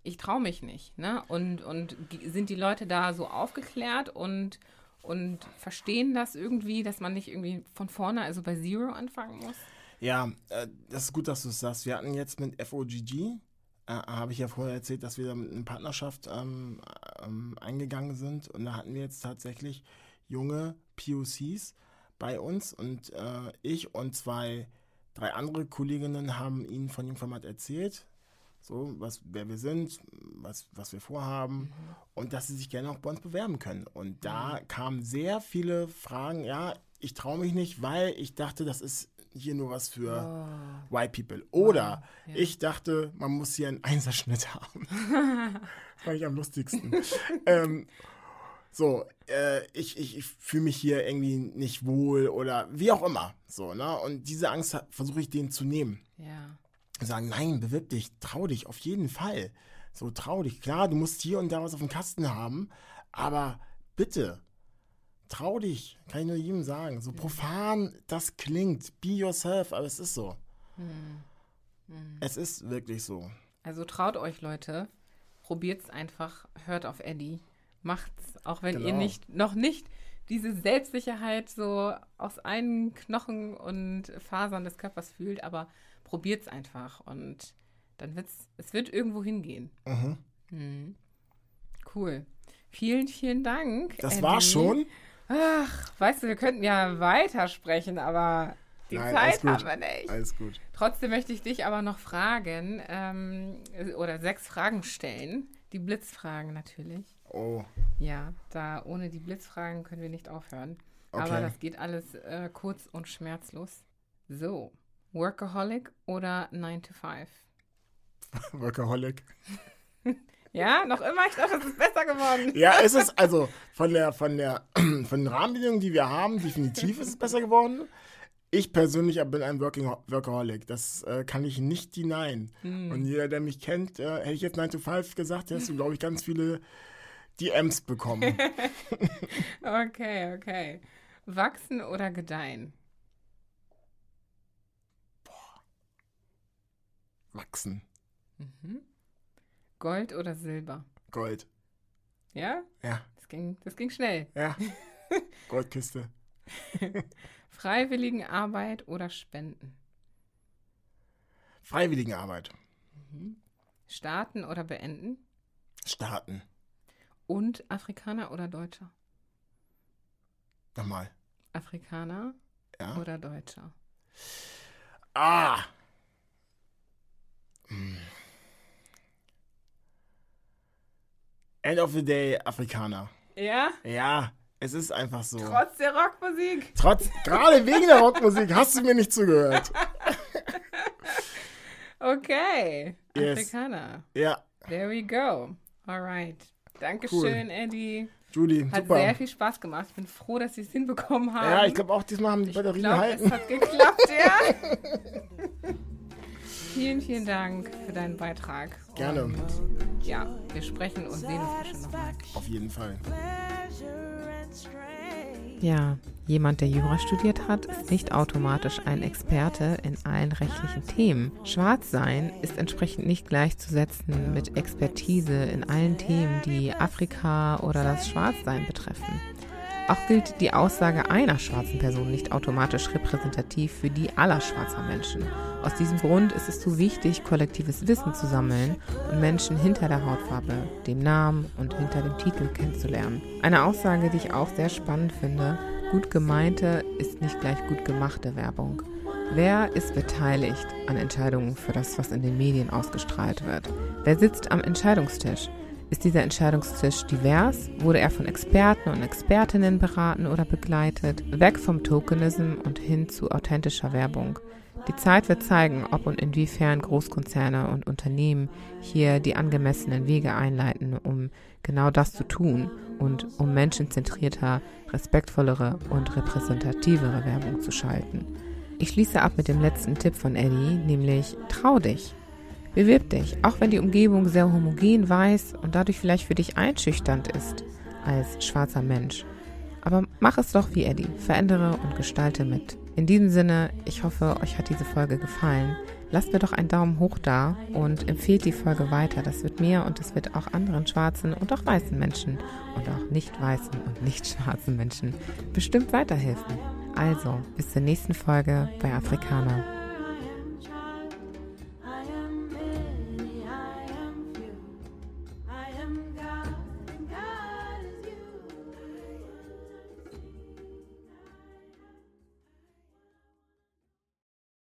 ich traue mich nicht. Ne? Und, und sind die Leute da so aufgeklärt und, und verstehen das irgendwie, dass man nicht irgendwie von vorne, also bei Zero anfangen muss? Ja, äh, das ist gut, dass du es sagst. Wir hatten jetzt mit FOGG, äh, habe ich ja vorher erzählt, dass wir da mit einer Partnerschaft ähm, ähm, eingegangen sind. Und da hatten wir jetzt tatsächlich junge POCs bei uns. Und äh, ich und zwei, drei andere Kolleginnen haben ihnen von dem Format erzählt. So, was, wer wir sind, was, was wir vorhaben und dass sie sich gerne auch bei uns bewerben können. Und da kamen sehr viele Fragen, ja, ich traue mich nicht, weil ich dachte, das ist hier nur was für White People. Oder ja. ich dachte, man muss hier einen <laughs> Einserschnitt haben. <laughs> Fand ich am lustigsten. ähm, so, äh, ich, ich, ich fühle mich hier irgendwie nicht wohl oder wie auch immer. So, ne? Und diese Angst versuche ich denen zu nehmen Ja. sagen, nein, bewirb dich, trau dich, auf jeden Fall. So, trau dich. Klar, du musst hier und da was auf dem Kasten haben, aber bitte, trau dich. Kann ich nur jedem sagen. So profan das klingt, be yourself, aber es ist so. Es ist wirklich so. Also traut euch, Leute. Probiert's einfach. Hört auf Eddie. Macht's. Auch wenn ihr Genau. nicht, noch nicht diese Selbstsicherheit so aus allen Knochen und Fasern des Körpers fühlt, aber probiert es einfach und dann wird's, es wird irgendwo hingehen. Mhm. Hm. Cool. Vielen, vielen Dank. Das Eddie. war schon. Ach, weißt du, wir könnten ja weitersprechen, aber die Nein, Zeit haben wir nicht. Alles gut. Trotzdem möchte ich dich aber noch fragen ähm, oder sechs Fragen stellen. Die Blitzfragen natürlich. Oh, Ja, da ohne die Blitzfragen können wir nicht aufhören. Aber Okay. das geht alles äh, kurz und schmerzlos. So, Workaholic oder 9 to 5? <laughs> Workaholic. <laughs> Ja, noch immer? Ich dachte, das ist besser geworden. Ja, es ist <laughs> also von der von der <clears throat> von den Rahmenbedingungen, die wir haben, definitiv ist es besser geworden. Ich persönlich bin ein Working Workaholic. Das äh, kann ich nicht denyen. Hm. Und jeder, der mich kennt, äh, hätte ich jetzt 9 to 5 gesagt, hättest du, glaube ich, ganz viele DMs bekommen. <laughs> Okay, okay. Wachsen oder gedeihen? Wachsen. Mhm. Gold oder Silber? Gold. Ja? Ja, Das ging, das ging schnell. ja. <laughs> Goldkiste. <laughs> Freiwilligenarbeit oder Spenden? Freiwilligenarbeit. Starten oder beenden? Starten. Und Afrikaner oder Deutscher? Nochmal. Afrikaner Ja. oder Deutscher? Ah! Hm. End of the day, Afrikaner. Ja? Ja, es ist einfach so. Trotz der Rockmusik. Trotz, gerade wegen der Rockmusik hast du mir nicht zugehört. <laughs> Okay. Yes. Afrikaner. Ja, There we go. Alright. Dankeschön, Eddie. Judy, Hat super. sehr viel Spaß gemacht. Ich bin froh, dass sie es hinbekommen haben. Ja, ich glaube auch diesmal haben die Batterien gehalten. es hat geklappt, ja. <laughs> vielen, vielen Dank für deinen Beitrag. Gerne. Und, ja, wir sprechen und sehen uns bestimmt nochmal. Auf jeden Fall. Ja, jemand, der Jura studiert hat, ist nicht automatisch ein Experte in allen rechtlichen Themen. Schwarz sein ist entsprechend nicht gleichzusetzen mit Expertise in allen Themen, die Afrika oder das Schwarzsein betreffen. Auch gilt die Aussage einer schwarzen Person nicht automatisch repräsentativ für die aller schwarzer Menschen. Aus diesem Grund ist es so wichtig, kollektives Wissen zu sammeln und Menschen hinter der Hautfarbe, dem Namen und hinter dem Titel kennenzulernen. Eine Aussage, die ich auch sehr spannend finde, gut gemeinte ist nicht gleich gut gemachte Werbung. Wer ist beteiligt an Entscheidungen für das, was in den Medien ausgestrahlt wird? Wer sitzt am Entscheidungstisch? Ist dieser Entscheidungstisch divers? Wurde er von Experten und Expertinnen beraten oder begleitet? Weg vom Tokenism und hin zu authentischer Werbung. Die Zeit wird zeigen, ob und inwiefern Großkonzerne und Unternehmen hier die angemessenen Wege einleiten, um genau das zu tun und um menschenzentrierter, respektvollere und repräsentativere Werbung zu schalten. Ich schließe ab mit dem letzten Tipp von Eddie, nämlich trau dich. Bewirb dich, auch wenn die Umgebung sehr homogen, weiß und dadurch vielleicht für dich einschüchternd ist als schwarzer Mensch. Aber mach es doch wie Eddie, verändere und gestalte mit. In diesem Sinne, ich hoffe, euch hat diese Folge gefallen. Lasst mir doch einen Daumen hoch da und empfehlt die Folge weiter. Das wird mir und das wird auch anderen schwarzen und auch weißen Menschen und auch nicht weißen und nicht <laughs> schwarzen Menschen bestimmt weiterhelfen. Also, bis zur nächsten Folge bei Afrikaner.